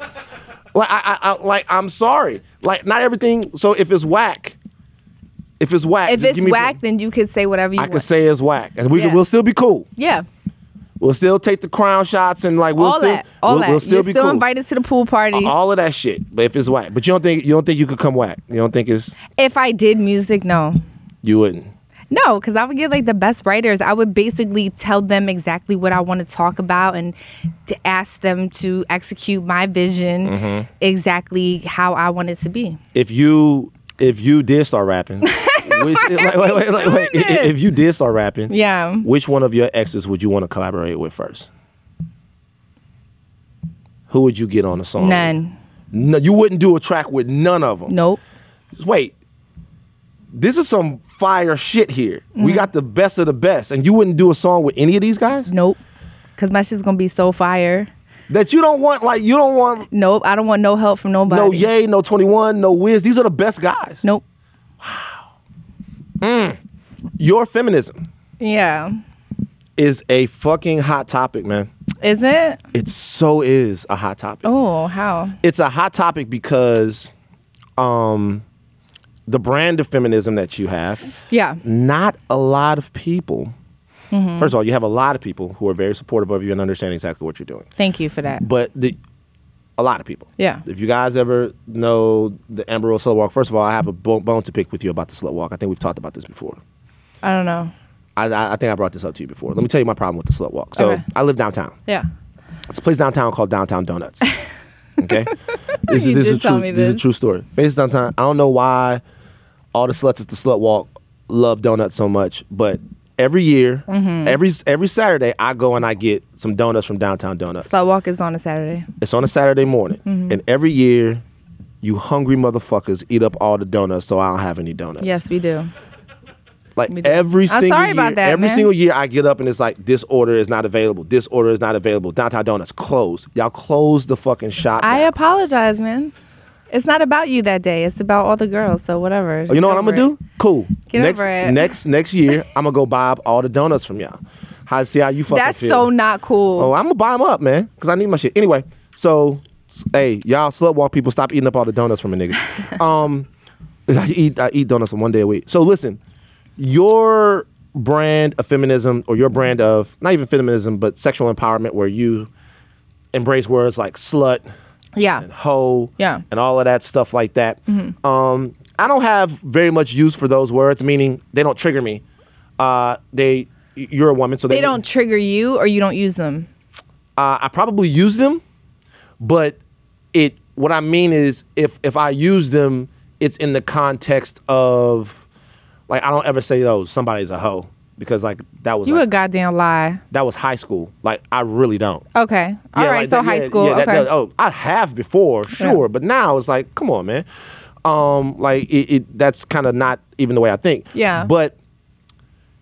Like I, I, I like I'm sorry. Like not everything. So if it's whack, if it's whack, if it's whack, then you could say whatever you I want. can say it's whack, and we Yeah. can, we'll still be cool. yeah. We'll still take the crown shots and like we'll all still that, all we'll, that. we'll still You're be still cool. invited to the pool parties. all of that shit. But if it's whack, but you don't think you don't think you could come whack. You don't think it's if I did music, no. you wouldn't. No, because I would get like the best writers. I would basically tell them exactly what I want to talk about and to ask them to execute my vision Mm-hmm. exactly how I want it to be. If you if you did start rapping, which, like, wait, wait, wait, wait. If you did start rapping, Yeah. which one of your exes would you want to collaborate with first? Who would you get on the song? None. No, you wouldn't do a track with none of them. Nope. Wait, this is some fire shit here. Mm-hmm. We got the best of the best, and you wouldn't do a song with any of these guys Nope. Because my shit's going to be so fire. that you don't want. Like you don't want Nope. I don't want no help from nobody. no Yay, no Twenty One, no Wiz. These are the best guys. Nope. Your feminism Yeah. is a fucking hot topic, man. Is it? It so is a hot topic. Oh, how? It's a hot topic because um the brand of feminism that you have, Yeah. not a lot of people. Mm-hmm. First of all, you have a lot of people who are very supportive of you and understand exactly what you're doing. Thank you for that. But the a lot of people. Yeah. If you guys ever know the Amber Rose Slut Walk, first of all, I have a bone to pick with you about the Slut Walk. I think we've talked about this before. I don't know. I, I, think I brought this up to you before. Let me tell you my problem with the Slut Walk. So Okay. I live downtown. Yeah. It's a place downtown called Downtown Donuts. Okay, this, is, this is true. me This is a true story. Faces downtown. I don't know why all the sluts at the Slut Walk love donuts so much, but every year, Mm-hmm. every every Saturday, I go and I get some donuts from Downtown Donuts. Slut walk is on a Saturday. It's on a Saturday morning, Mm-hmm. and every year, you hungry motherfuckers eat up all the donuts, so I don't have any donuts. Yes, we do. like do. every I'm single year, that, every man. single year I get up and it's like this order is not available. This order is not available. Downtown Donuts closed. Y'all close the fucking shop. I now. apologize, man. It's not about you that day. It's about all the girls. So whatever. Oh, you know what I'm gonna over do? Cool. Get next, over it. Next next year, I'm gonna go buy up all the donuts from y'all. How see how you fucking That's feel? so not cool. Oh, I'm gonna buy them up, man, because I need my shit. Anyway, so hey, y'all slut walk people, stop eating up all the donuts from a nigga. um, I eat I eat donuts on one day a week. So listen, your brand of feminism or your brand of not even feminism but sexual empowerment, where you embrace words like slut yeah. and hoe Yeah. and all of that stuff like that. Mm-hmm. Um, I don't have very much use for those words, meaning they don't trigger me. Uh, they you're a woman, so they, They don't trigger you or you don't use them. uh, I probably use them, but it. What I mean is, if if I use them, it's in the context of, like, I don't ever say, "Oh, somebody's a hoe," because like that was You like, a goddamn lie. that was high school. Like, I really don't. Okay. All Yeah, right. like so that- high yeah, school. yeah, that- okay. that- oh, I have before, sure, but now it's like, come on, man. Um, like it, it that's kind of not even the way I think. Yeah. But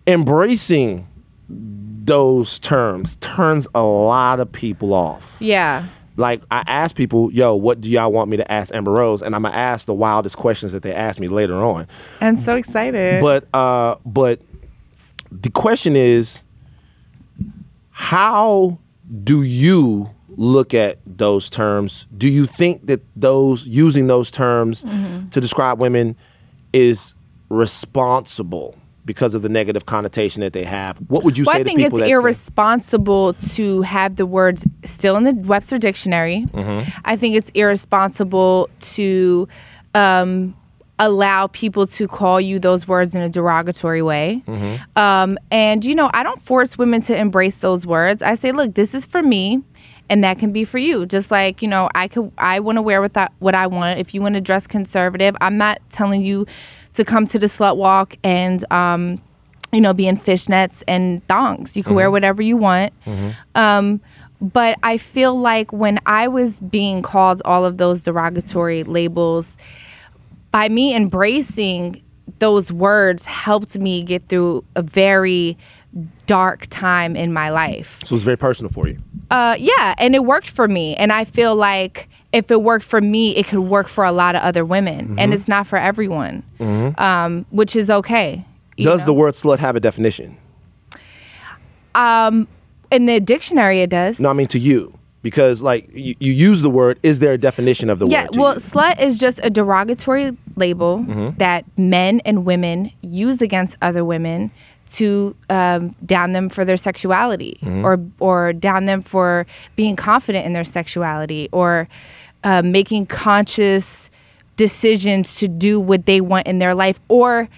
embracing those terms turns a lot of people off. yeah. Like I ask people, yo, what do y'all want me to ask Amber Rose? And I'm gonna ask the wildest questions that they ask me later on. I'm so excited. But uh, but the question is, how do you look at those terms? Do you think that those using those terms Mm-hmm. to describe women is responsible because of the negative connotation that they have? What would you well, say I to think it's that say- irresponsible to have the words still in the Webster dictionary. Mm-hmm. I think it's irresponsible to um, allow people to call you those words in a derogatory way. Mm-hmm. Um, and, you know, I don't force women to embrace those words. I say, look, this is for me. And that can be for you. Just like, you know, I could I want to wear what, I, what I want. If you want to dress conservative, I'm not telling you to come to the slut walk and um, you know, be in fishnets and thongs. You can wear whatever you want. Um, but I feel like when I was being called all of those derogatory labels, by me embracing those words helped me get through a very dark time in my life. So it's very personal for you. Uh, yeah, and it worked for me. And I feel like if it worked for me, it could work for a lot of other women. Mm-hmm. And it's not for everyone, um, which is okay. Does know? the word slut have a definition? Um, in the dictionary it does? No, I mean to you. Because like you, you use the word, is there a definition of the yeah, word? to well, you? slut is just a derogatory label Mm-hmm. that men and women use against other women to um, down them for their sexuality or or down them for being confident in their sexuality or uh, making conscious decisions to do what they want in their life or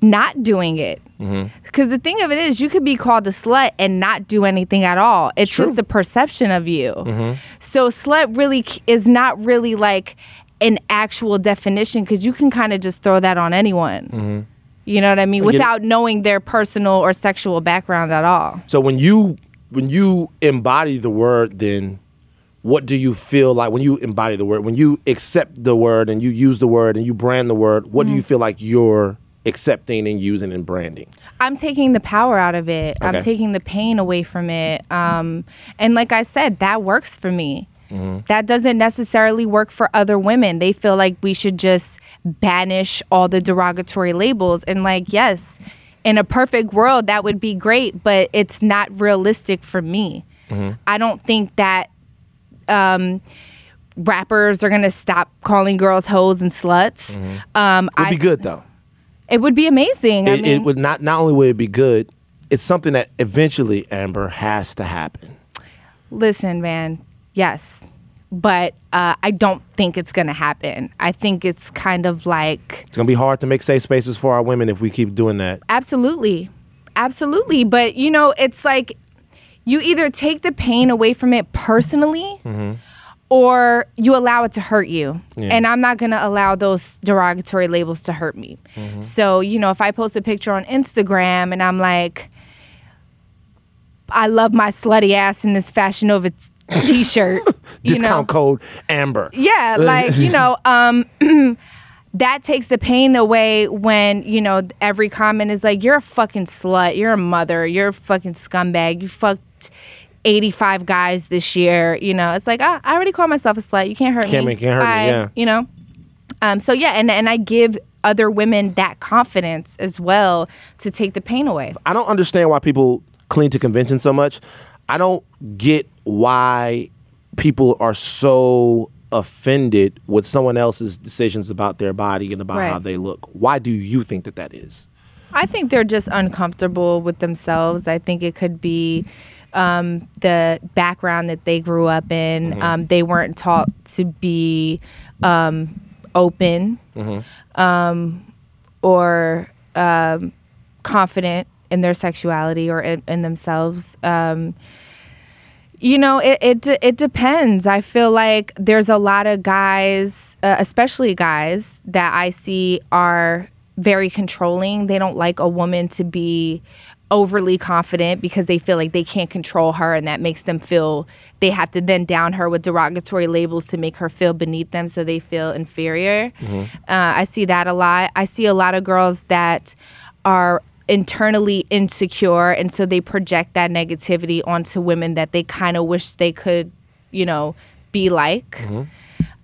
not doing it. Mm-hmm. Because the thing of it is, you could be called a slut and not do anything at all. It's just the perception of you. Mm-hmm. So, slut really is not really like an actual definition because you can kind of just throw that on anyone. Mm-hmm. You know what I mean? Without knowing their personal or sexual background at all. So when you when you embody the word, then what do you feel like when you embody the word? When you accept the word and you use the word and you brand the word, what do you feel like you're accepting and using and branding? I'm taking the power out of it. I'm taking the pain away from it. Um, and like I said, that works for me. That doesn't necessarily work for other women. They feel like we should just banish all the derogatory labels. And like, yes, in a perfect world, that would be great, but it's not realistic for me. I don't think that um, rappers are gonna stop calling girls hoes and sluts. Um, Would I, be good though. It would be amazing. I It, mean, it would not not only would it be good, it's something that eventually Amber has to happen. Listen, man. Yes. But uh, I don't think it's going to happen. I think it's kind of like, It's gonna be hard to make safe spaces for our women if we keep doing that. absolutely. Absolutely. But, you know, it's like you either take the pain away from it personally or you allow it to hurt you. Yeah. And I'm not going to allow those derogatory labels to hurt me. So, you know, if I post a picture on Instagram and I'm like, I love my slutty ass in this Fashion Nova t- t-shirt. you know? Discount code Amber. Yeah, like, you know, um that takes the pain away when, you know, every comment is like, You're a fucking slut, you're a mother, you're a fucking scumbag, you fucked 85 guys this year. You know, it's like, ah, I already call myself a slut. You can't hurt Can't me. make- can't hurt me, yeah. You know? Um, so yeah, and and I give other women that confidence as well to take the pain away. I don't understand why people cling to convention so much. I don't get why people are so offended with someone else's decisions about their body and about Right. how they look. Why do you think that that is? I think they're just uncomfortable with themselves. I think it could be um, the background that they grew up in. Um, they weren't taught to be um, open um, or um, confident in their sexuality or in, in themselves. Um, you know, it, it it depends. I feel like there's a lot of guys, uh, especially guys, that I see are very controlling. They don't like a woman to be overly confident because they feel like they can't control her and that makes them feel they have to then down her with derogatory labels to make her feel beneath them so they feel inferior. Uh, I see that a lot. I see a lot of girls that are internally insecure and so they project that negativity onto women that they kind of wish they could you know be like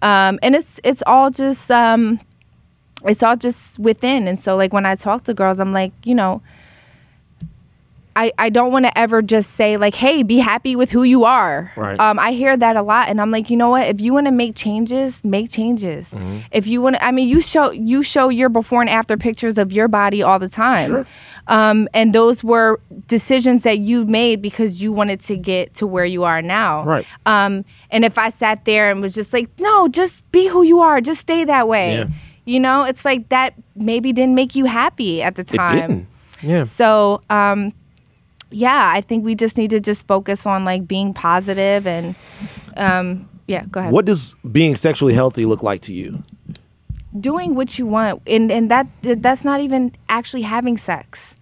um, and it's it's all just um, it's all just within and so like when i talk to girls i'm like you know I, I don't want to ever just say like hey be happy with who you are Right. um, i hear that a lot and i'm like you know what if you want to make changes make changes if you want to i mean you show you show your before and after pictures of your body all the time um, and those were decisions that you made because you wanted to get to where you are now Right. um, and if i sat there and was just like no just be who you are just stay that way Yeah. you know it's like that maybe didn't make you happy at the It time didn't. Yeah. so, um, yeah, I think we just need to just focus on like being positive and, um, yeah, go ahead. What does being sexually healthy look like to you? Doing what you want, and and that that's not even actually having sex.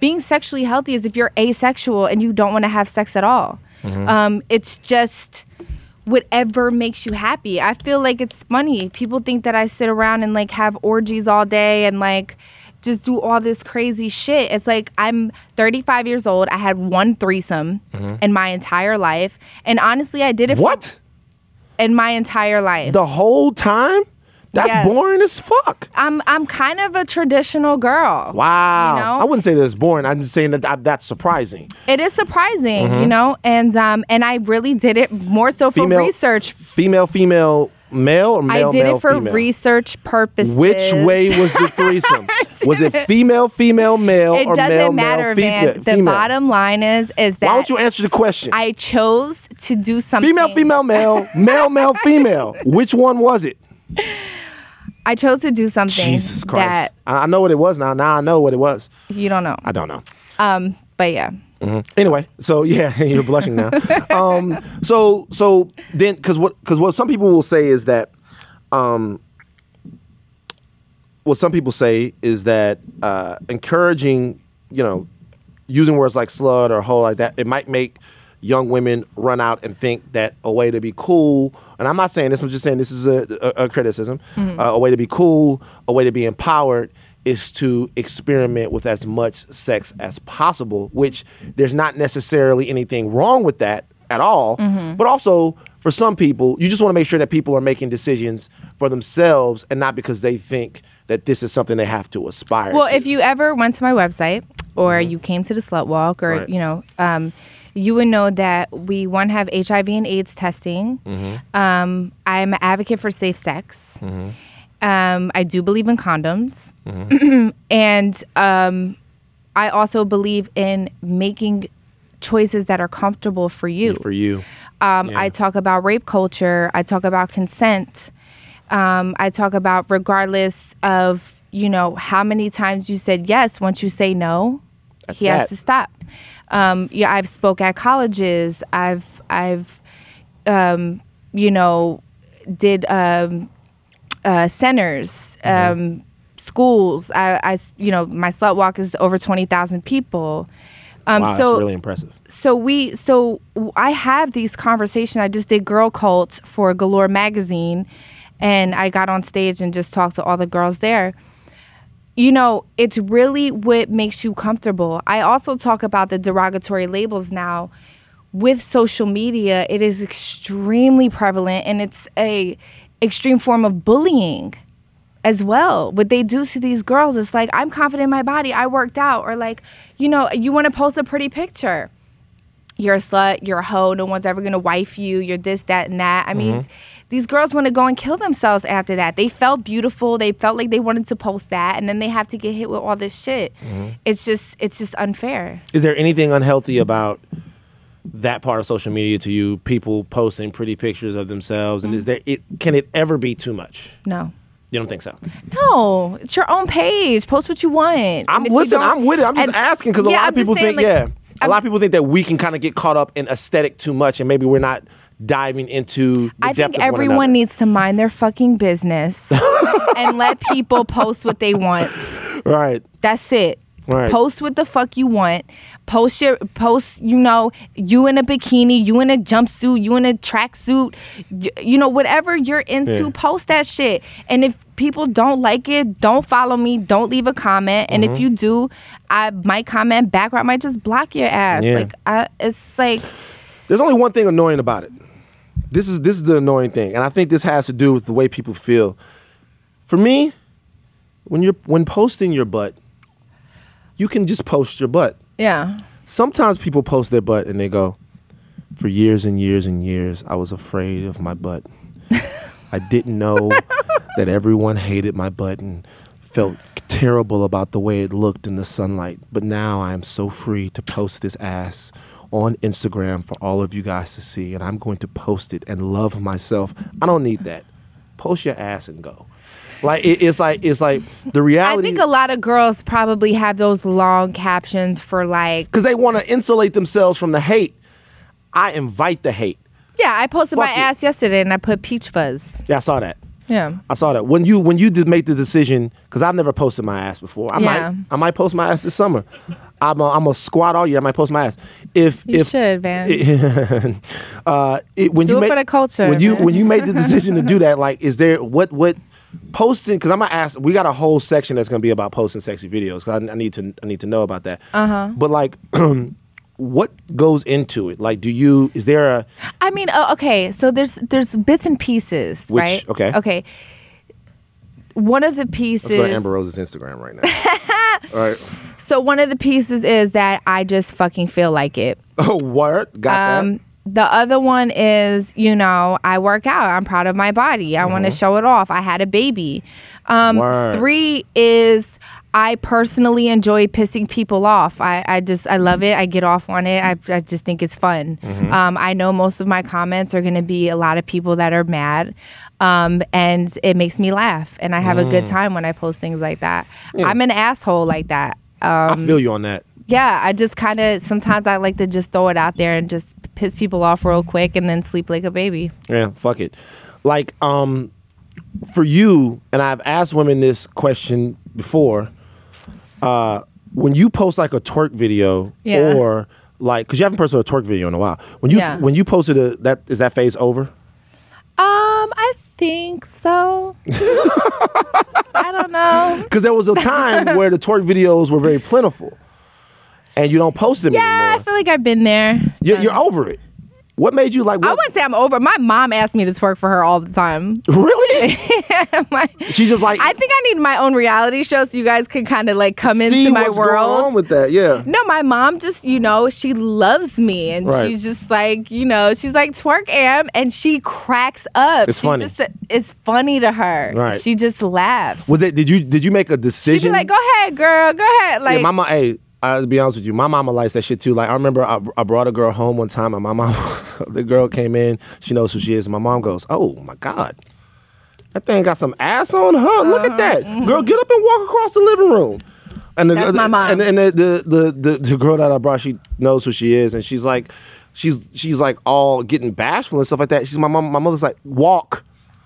Being sexually healthy is if you're asexual and you don't want to have sex at all. Um, it's just whatever makes you happy. I feel like it's funny. People think that I sit around and like have orgies all day and like just do all this crazy shit. It's like I'm 35 years old. I had one threesome in my entire life, and honestly, I did it for- What? in my entire life. The whole time? That's Yes. boring as fuck. I'm I'm kind of a traditional girl. Wow. You know? I wouldn't say that's boring. I'm just saying that that- that's surprising. It is surprising, Mm-hmm. you know, and um and I really did it more so for Female- research. Female, female male or male I did male it for female? research purposes. Which way was the threesome? was it female female male It or doesn't male matter, male man. fe- The bottom line is is that Why don't you answer the question? I chose to do something. female female male male male female. Which one was it? I chose to do something Jesus Christ! that I I know what it was now. Now I know what it was. you don't know. I don't know. Um, but yeah. Anyway, so yeah, you're blushing now. um, so so then, because what because what some people will say is that, um, what some people say is that uh, encouraging, you know, using words like slut or hoe like that, it might make young women run out and think that a way to be cool. And I'm not saying this. I'm just saying this is a, a, a criticism. Uh, a way to be cool, a way to be empowered is to experiment with as much sex as possible, which there's not necessarily anything wrong with that at all. But also, for some people, you just want to make sure that people are making decisions for themselves and not because they think that this is something they have to aspire to. Well, to. if you ever went to my website or you came to the slut walk or Mm-hmm. Right. you know, um, you would know that we one have HIV and AIDS testing. Mm-hmm. Um, I'm an advocate for safe sex. Um, I do believe in condoms, Mm-hmm. and um, I also believe in making choices that are comfortable for you. for you. Um, Yeah. I talk about rape culture. I talk about consent. Um, I talk about regardless of you know how many times you said yes. Once you say no, That's he has to stop. Um, yeah, I've spoke at colleges. I've I've um, you know did um, uh, centers, Mm-hmm. um, schools. I, you know my slut walk is over twenty thousand people. Um, Wow, so that's really impressive. so we so I have these conversations. I just did Girl Cult for Galore magazine, and I got on stage and just talked to all the girls there. You know, it's really what makes you comfortable. I also talk about the derogatory labels now. With social media, it is extremely prevalent, and it's a extreme form of bullying as well. What they do to these girls, it's like I'm confident in my body, I worked out, or like, you know, you want to post a pretty picture. You're a slut, you're a hoe, no one's ever gonna wife you, you're this, that, and that. I mean, mm-hmm. these girls want to go and kill themselves after that. They felt beautiful, they felt like they wanted to post that, and then they have to get hit with all this shit. Mm-hmm. It's just it's just unfair. Is there anything unhealthy about that part of social media to you? People posting pretty pictures of themselves, and Mm. is there? It, can it ever be too much? No. You don't think so? No, it's your own page. Post what you want. I'm And if you listen. I'm with it. I'm just and- asking because a lot of people saying, think, like, yeah, a I'm- lot of people think that we can kind of get caught up in aesthetic too much, and maybe we're not diving into. The I think everyone needs to mind their fucking business and let people post what they want. right. That's it. Right. Post what the fuck you want. Post your post, you know, you in a bikini, you in a jumpsuit, you in a tracksuit, y- you know, whatever you're into, Yeah. post that shit. And if people don't like it, don't follow me, don't leave a comment. And Mm-hmm. if you do, I might comment back or I might just block your ass. Yeah. Like I it's like There's only one thing annoying about it. This is this is the annoying thing, and I think this has to do with the way people feel. For me, when you're when posting your butt, you can just post your butt. Yeah. Sometimes people post their butt and they go, "For years and years and years, I was afraid of my butt. I didn't know that everyone hated my butt and felt terrible about the way it looked in the sunlight. But now I am so free to post this ass on Instagram for all of you guys to see, and I'm going to post it and love myself. I don't need that. Post your ass and go. Like it, it's like it's like the reality. I think a lot of girls probably have those long captions for like because they want to insulate themselves from the hate. I invite the hate. Yeah, I posted Fuck my it. ass yesterday and I put peach fuzz. Yeah, I saw that. Yeah. I saw that when you when you did make the decision because I've never posted my ass before. I Yeah. might I might post my ass this summer. I'm a, I'm a squat all year. I might post my ass. If You if should, Van. uh, it, when Do you it made, for the culture, When you man. when you made the decision to do that, like, is there what what posting? Because I'm gonna ask. We got a whole section that's gonna be about posting sexy videos. Because I, I need to I need to know about that. Uh Uh-huh. But like. What goes into it? Like, do you? Is there a? I mean, uh, okay, so there's there's bits and pieces, Which- right? okay. Okay. One of the pieces. Let's go to Amber Rose's Instagram right now. All right. So one of the pieces is that I just fucking feel like it. Oh, what Got Um, the other one is, you know, I work out. I'm proud of my body. I want to show it off. I had a baby. Um, three is I personally enjoy pissing people off. I, I just I love it. I get off on it. I, I just think it's fun. Um, I know most of my comments are going to be a lot of people that are mad, um, and it makes me laugh. And I have a good time when I post things like that. I'm an asshole like that. Um, I feel you on that. Yeah, I just kind of sometimes I like to just throw it out there and just piss people off real quick and then sleep like a baby. Yeah, fuck it. Like, um, for you, and I've asked women this question before. Uh, when you post like a twerk video, Yeah. or like, because you haven't posted a twerk video in a while. When you Yeah. when you posted a that is that phase over? Um, I think so. I don't know. Because there was a time where the twerk videos were very plentiful, and you don't post them Yeah, I feel like I've been there. You're, you're over it. What made you like? I wouldn't say I'm over. My mom asked me to twerk for her all the time. really? My- She's just like. I think I need my own reality show so you guys can kind of like come into my what's world. Going on with that, yeah. No, my mom just, you know, she loves me and Right. she's just like, you know, she's like twerk am and she cracks up. It's she funny. Just, it's funny to her. Right. She just laughs. Was it? Did you did you make a decision? She'd be like, go ahead, girl, go ahead. Like, yeah, my mom. Hey, I'll be honest with you. My mama likes that shit too. Like I remember, I, I brought a girl home one time, and my mom, the girl came in. She knows who she is. And my mom goes, "Oh my god, that thing got some ass on her. Look Uh-huh. at that, girl. Get up and walk across the living room." And the, That's my mom. And, and the, the, the the the girl that I brought, she knows who she is, and she's like, she's she's like all getting bashful and stuff like that. She's my mom. My mother's like, walk.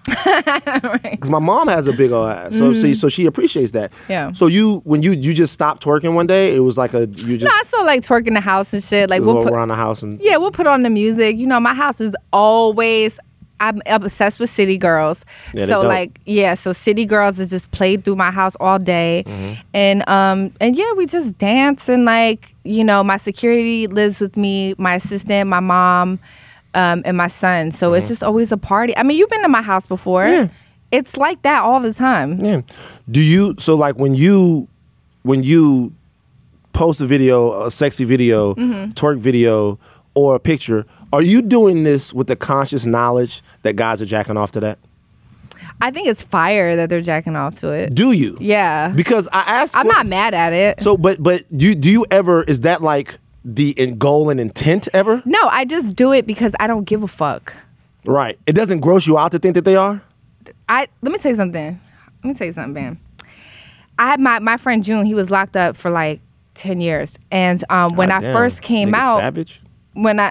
Because my mom has a big old ass, so see, so she appreciates that. Mm-hmm. Yeah. So you, when you you just stopped twerking one day, it was like a you just no, I still like twerk in the house and shit. Like, we'll put, around the house and yeah, we'll put on the music. You know, my house is always. I'm obsessed with City Girls. Yeah, so like yeah, so City Girls is just played through my house all day. Mm-hmm. And um and yeah, we just dance and like, you know, my security lives with me, my assistant, my mom, um, and my son. So it's just always a party. I mean, you've been to my house before. Mm-hmm. Yeah. It's like that all the time. yeah. Do you so like when you when you post a video, a sexy video, Mm-hmm. twerk video, or a picture, are you doing this with the conscious knowledge that guys are jacking off to that? I think it's fire that they're jacking off to it. Do you? Yeah. Because I asked. I'm what- not mad at it. So, but but do do you ever? Is that like the in goal and intent ever? no, I just do it because I don't give a fuck. Right. It doesn't gross you out to think that they are. I let me tell you something. Let me tell you something, man. I had my my friend June. He was locked up for like ten years, and um, when I damn. first came Nigga out, savage. when I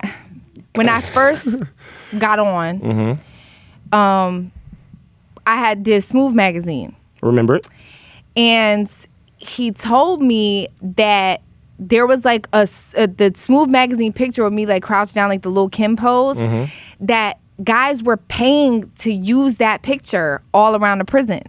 when I first got on, Mm-hmm. um, I had did Smooth magazine, Remember it? and he told me that there was like a the Smooth magazine picture of me like crouched down like the Lil' Kim pose Mm-hmm. that guys were paying to use that picture all around the prison.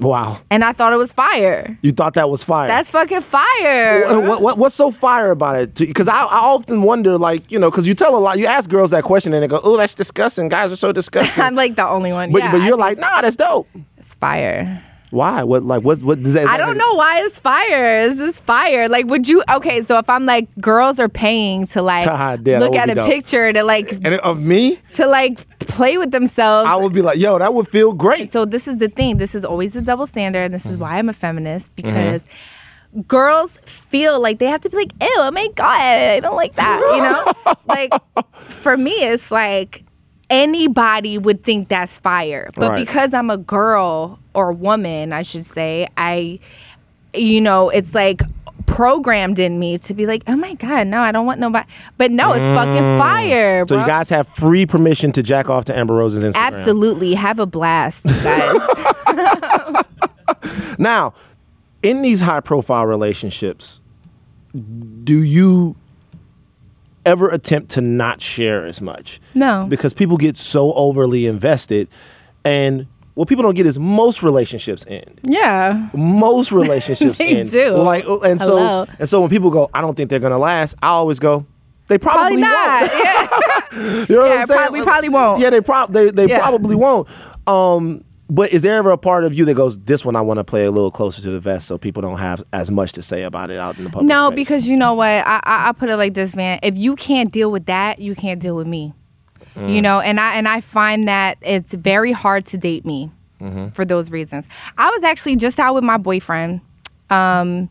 Wow. And I thought it was fire. You thought that was fire. That's fucking fire. What, what, what- what's so fire about it? Because I, I often wonder, like, you know, because you tell a lot, you ask girls that question and they go, oh, that's disgusting. Guys are so disgusting. I'm like the only one. but, yeah, but you're think like, nah, that's dope. it's fire. Why? What, like, what, what does that? I don't know why it's fire. It's just fire. Like, would you? Okay, so if I'm like, girls are paying to like God damn, that look at a dope. picture to like And of me, to like play with themselves. I would be like, yo, that would feel great. so this is the thing. This is always a double standard. This Mm-hmm. is why I'm a feminist because. Girls feel like they have to be like, ew, oh my God, I don't like that. You know? like, for me, it's like anybody would think that's fire. But Right. because I'm a girl or woman, I should say, I, you know, it's like programmed in me to be like, oh my God, no, I don't want nobody. But no, it's fucking fire, Mm. So you guys have free permission to jack off to Amber Rose's Instagram. Absolutely. Have a blast, you guys. Now, in these high profile relationships, do you ever attempt to not share as much? No. Because people get so overly invested and what people don't get is most relationships end. yeah. Most relationships They end. do. Like and so Hello. and so when people go, I don't think they're gonna last, I always go, they probably, Probably not. won't. Yeah. You know what I'm saying? probably- probably won't. Yeah, they prob they they Yeah. probably won't. Um, But is there ever a part of you that goes, "This one I want to play a little closer to the vest, so people don't have as much to say about it out in the public"? No, space? because you know what? I, I I put it like this, man. If you can't deal with that, you can't deal with me. You mm. know, and I and I find that it's very hard to date me mm-hmm. for those reasons. I was actually just out with my boyfriend um,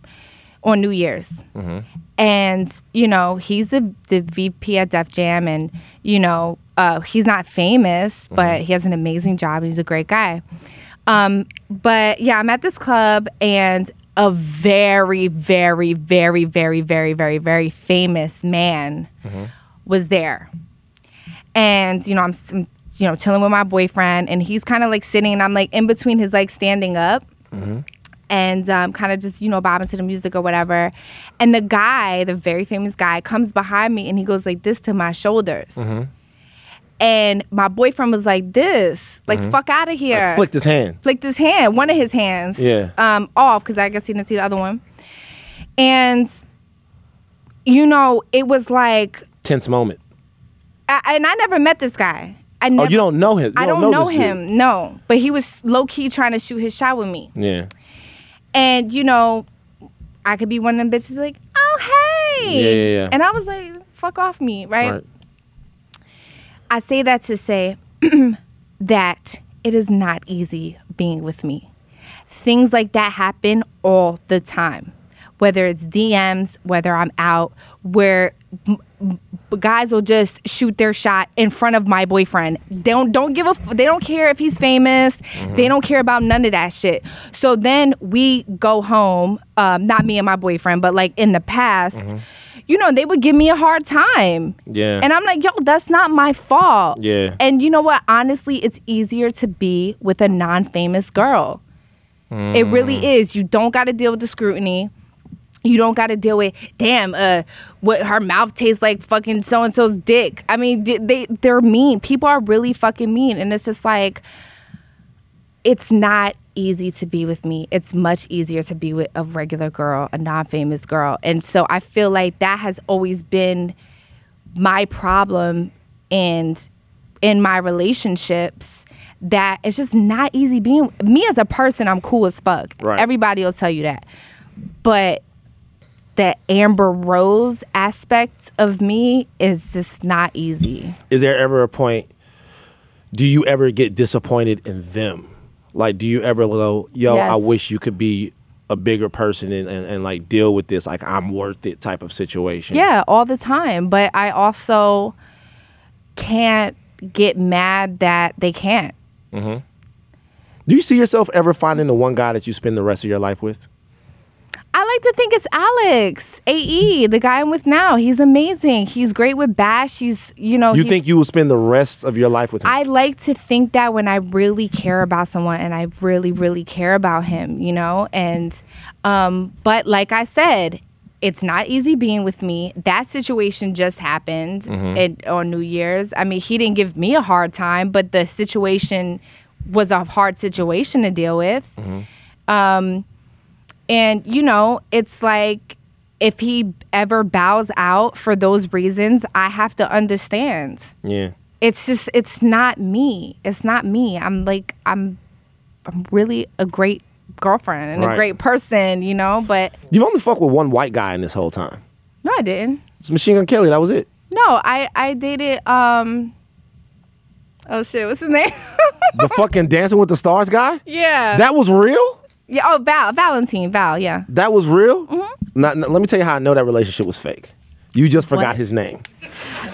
on New Year's, mm-hmm. and you know he's the the VP at Def Jam, and you know uh, he's not famous, but he has an amazing job. He's a great guy. Um, but yeah, I'm at this club and a very, very, very, very, very, very, very famous man was there. And, you know, I'm, I'm, you know, chilling with my boyfriend and he's kind of like sitting and I'm like in between his like standing up and um, kind of just, you know, bobbing to the music or whatever. And the guy, the very famous guy, comes behind me and he goes like this to my shoulders. And my boyfriend was like, this, like, fuck out of here Like, flicked his hand. flicked his hand, one of his hands, Yeah. um, off because I guess he didn't see the other one. And you know, it was like, Tense moment. I, and I never met this guy. I Oh, you don't know him. You I don't know, this dude. him, no. But he was low key trying to shoot his shot with me, Yeah. and you know, I could be one of them bitches, be like, oh hey, Yeah, yeah, yeah. and I was like, fuck off me, right? Right. I say that to say that it is not easy being with me. Things like that happen all the time. Whether it's DMs, whether I'm out, where guys will just shoot their shot in front of my boyfriend. They don't don't give a f- they don't care if he's famous. They don't care about none of that shit. So then we go home, um, not me and my boyfriend, but like in the past, you know, they would give me a hard time. Yeah. And I'm like, yo, that's not my fault. Yeah. And you know what? Honestly, it's easier to be with a non famous girl. It really Mm. is. You don't got to deal with the scrutiny. You don't got to deal with, damn, uh, what her mouth tastes like fucking so and so's dick. I mean, they they're mean. People are really fucking mean, and it's just like, it's not easy to be with me. It's much easier to be with a regular girl, a non-famous girl, and so I feel like that has always been my problem and in my relationships that it's just not easy being me as a person i'm cool as fuck Right. everybody will tell you that but the amber rose aspect of me is just not easy Is there ever a point? Do you ever get disappointed in them? Like, do you ever go, "Yo, I wish you could be a bigger person and, and, and like deal with this, like I'm worth it type of situation." yeah all the time but i also can't get mad that they can't mm-hmm. Do you see yourself ever finding the one guy that you spend the rest of your life with? I like to think it's Alex AE, the guy I'm with now. He's amazing. He's great with Bash. He's, you know, You he- think you will spend the rest of your life with him? I like to think that when I really care about someone and I really, really care about him, you know? And, um, but like I said, it's not easy being with me. That situation just happened at, on New Year's. I mean, he didn't give me a hard time, but the situation was a hard situation to deal with. Um, and, you know, it's like if he ever bows out for those reasons, I have to understand yeah. it's just it's not me it's not me i'm like i'm i'm really a great girlfriend and Right. a great person you know but You've only fucked with one white guy in this whole time. no i didn't It's Machine Gun Kelly. That was it. no i i dated um oh shit what's his name The fucking Dancing with the Stars guy. yeah That was real. Yeah oh val valentine val yeah That was real. Mm-hmm. Now, now, let me tell you how I know that relationship was fake. You just forgot What? his name.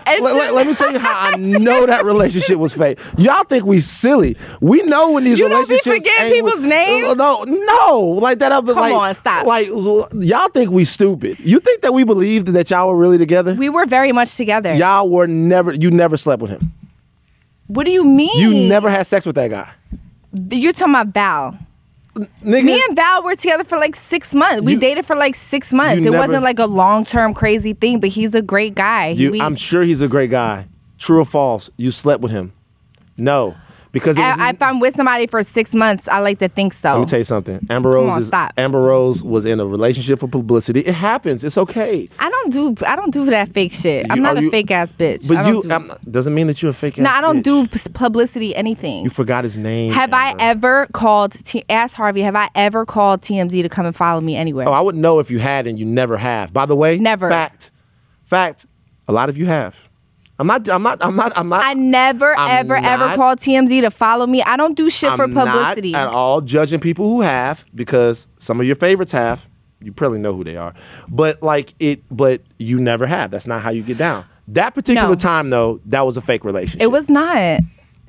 Let, let- let me tell you how I know that relationship was fake. Y'all think we silly. We know when these You don't be forgetting people's names? No, no, like that. Come like, on, stop. Like y'all think we stupid. You think that we believed that y'all were really together? we were very much together y'all were never. You never slept with him. what do you mean You never had sex with that guy. you're talking about val Nigga, me and Val were together for like six months. We You- dated for like six months. It never- wasn't like a long term crazy thing, but he's a great guy. you, We- I'm sure he's a great guy. True or false? You slept with him? No, because was, I, if I'm with somebody for six months, I like to think so. Let me tell you something. Amber Rose on, is stop. Amber Rose was in a relationship for publicity. It happens. It's okay. I don't don't I don't do that fake shit. I'm not a you- fake ass bitch. But I don't you do, um, doesn't mean that you're a fake. no, I don't bitch. do publicity anything. You forgot his name. have I ever called T- ask Harvey? Have I ever called TMZ to come and follow me anywhere? Oh, I wouldn't know if you had, and you never have. By the way, Never. Fact, fact. A lot of you have. I'm not. I'm not. I'm not. I'm not. I never, I'm ever, ever call TMZ to follow me. I don't do shit for I'm publicity. Not at all judging people who have because some of your favorites have. You probably know who they are, but like it. But you never have. That's not how you get down. That particular No. time though, that was a fake relationship. It was not.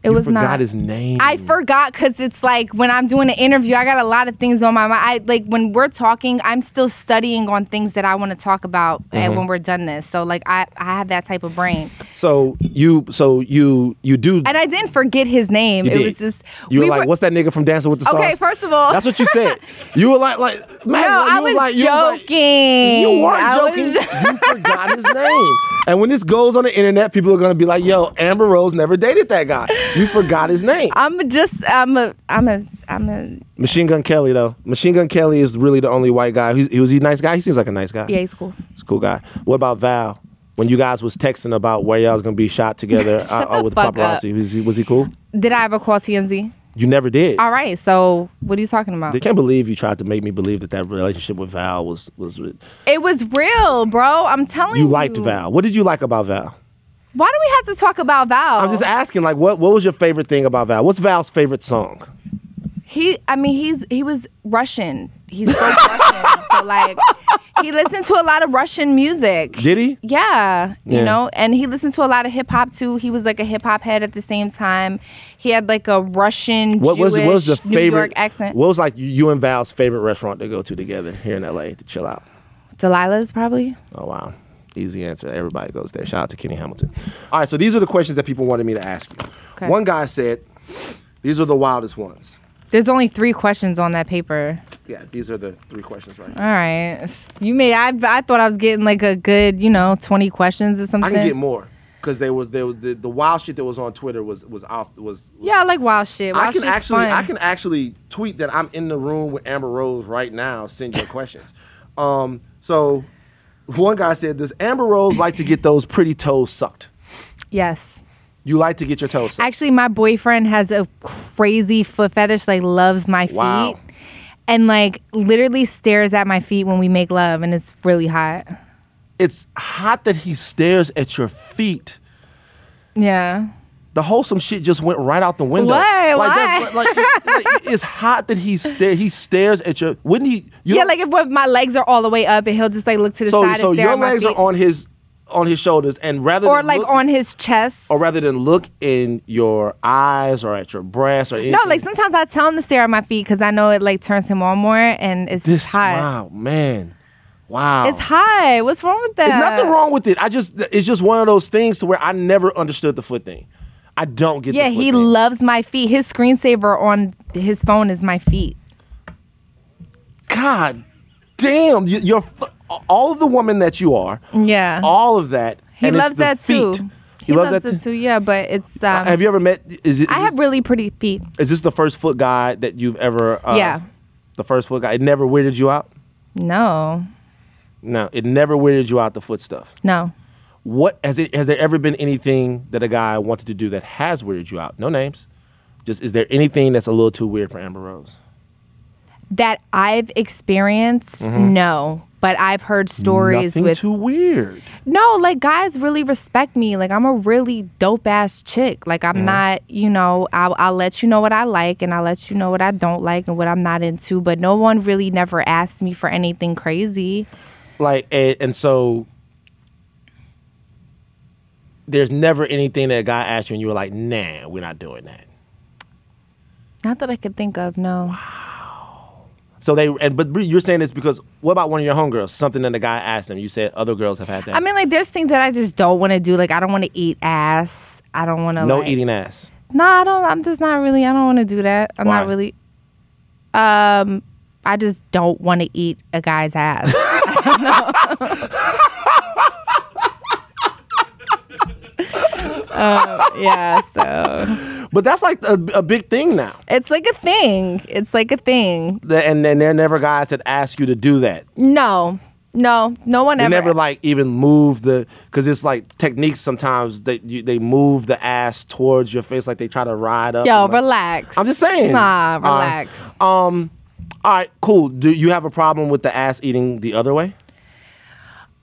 It You was forgot not. his name. I forgot because it's like when I'm doing an interview, I got a lot of things on my mind. I like when we're talking, I'm still studying on things that I want to talk about, Mm-hmm. and when we're done this, so like I, I have that type of brain, So you. So you. You do. and I didn't forget his name. It was just You were we like, what's that nigga from Dancing with the Stars? Okay, first of all, That's what you said. You were like, like, man, no, you I were was like, you was like- joking. You was joking. jo- you forgot his name. And when this goes on the internet, people are gonna be like, "Yo, Amber Rose never dated that guy." You forgot his name. I'm just I'm a I'm a I'm a Machine Gun Kelly, though. Machine Gun Kelly is really the only white guy. He, he was he a nice guy. He seems like a nice guy. yeah, he's cool. he's a cool guy. What about Val? When you guys was texting about where y'all was gonna be shot together uh, uh, with paparazzi, was he was he cool? Did I ever call TMZ? You never did. All right, so what are you talking about? They can't believe you tried to make me believe that that relationship with Val was was. It was real, bro. I'm telling you. You liked Val. What did you like about Val? Why do we have to talk about Val? I'm just asking, like, what what was your favorite thing about Val? What's Val's favorite song? He, I mean, he's he was Russian. He spoke Russian, so like he listened to a lot of Russian music. Did he? Yeah, you Yeah. know, and he listened to a lot of hip hop too. He was like a hip hop head at the same time. He had like a Russian What was Jewish what was the New favorite York accent. What was like you and Val's favorite restaurant to go to together here in LA to chill out? Delilah's probably. Oh wow, easy answer. Everybody goes there. Shout out to Kenny Hamilton. All right, so these are the questions that people wanted me to ask you. Okay. One guy said, "These are the wildest ones." There's only three questions on that paper. Yeah, these are the three questions right here. All right, you may. I I thought I was getting like a good, you know, twenty questions or something. I can get more because there was there was the, the wild shit that was on Twitter was was off was. was Yeah, I like wild shit. Wild I can actually fun. I can actually tweet that I'm in the room with Amber Rose right now. Send your questions. Um, so one guy said, "Does Amber Rose like to get those pretty toes sucked? Yes. You like to get your toes sucked? Actually, my boyfriend has a crazy foot fetish. Like, loves my feet, Wow. and like literally stares at my feet when we make love, and it's really hot. it's hot that he stares at your feet." Yeah. The wholesome shit just went right out the window. Why? Like, Why? That's, like, like, it's hot that he stare. He stares at your. Wouldn't he? You yeah, like if my legs are all the way up, and he'll just like look to the so. side So and stare your at my legs are on his on his shoulders, and rather or like look- on his chest. or rather than look in your eyes or at your breast or anything. no, like sometimes I tell him to stare at my feet because I know it like turns him on more, and it's this. hot. Wow, man, wow. It's hot. What's wrong with that? There's nothing wrong with it. I just it's just one of those things to where I never understood the foot thing. I don't get. Yeah, he thing. loves my feet. His screensaver on his phone is my feet. God damn, you, you're all of the woman that you are. Yeah. All of that. He loves that too. feet. He, loves, that it too? too. Yeah, but it's um, Have you ever met? Is it? I is have this- really pretty feet. Is this the first foot guy that you've ever? Uh, Yeah. The first foot guy. It never weirded you out. No, No, it never weirded you out. The foot stuff. no. What has it? Has there ever been anything that a guy wanted to do that has weirded you out? No names. Just is there anything that's a little too weird for Amber Rose? That I've experienced, no. But I've heard stories Mm-hmm. Nothing with too weird. no, like guys really respect me. Like I'm a really dope ass chick. Like Mm-hmm. I'm not, you know, I'll, I'll let you know what I like and I'll let you know what I don't like and what I'm not into. But no one really never asked me for anything crazy. Like and, and so. There's never anything that a guy asked you and you were like, nah, we're not doing that. Not that I could think of. No. Wow. So they and but you're saying this because what about one of your homegirls? Something that the guy asked them. You said other girls have had that. I mean, like, there's things that I just don't want to do. Like, I don't want to eat ass. I don't want to. no like, eating ass. No, I don't. I'm just not really. I don't want to do that. I'm Why? not really. Um, I just don't want to eat a guy's ass. um, yeah, so But that's like a, a big thing now. it's like a thing. It's like a thing. The- And then there are never guys that ask you to do that. No, No, no one They ever. never like even move the because it's like techniques. Sometimes they you, they move the ass towards your face, like they try to ride up. Yo, like- relax. I'm just saying. Nah, Uh, relax. um. All right. Cool. Do you have a problem with the ass eating the other way?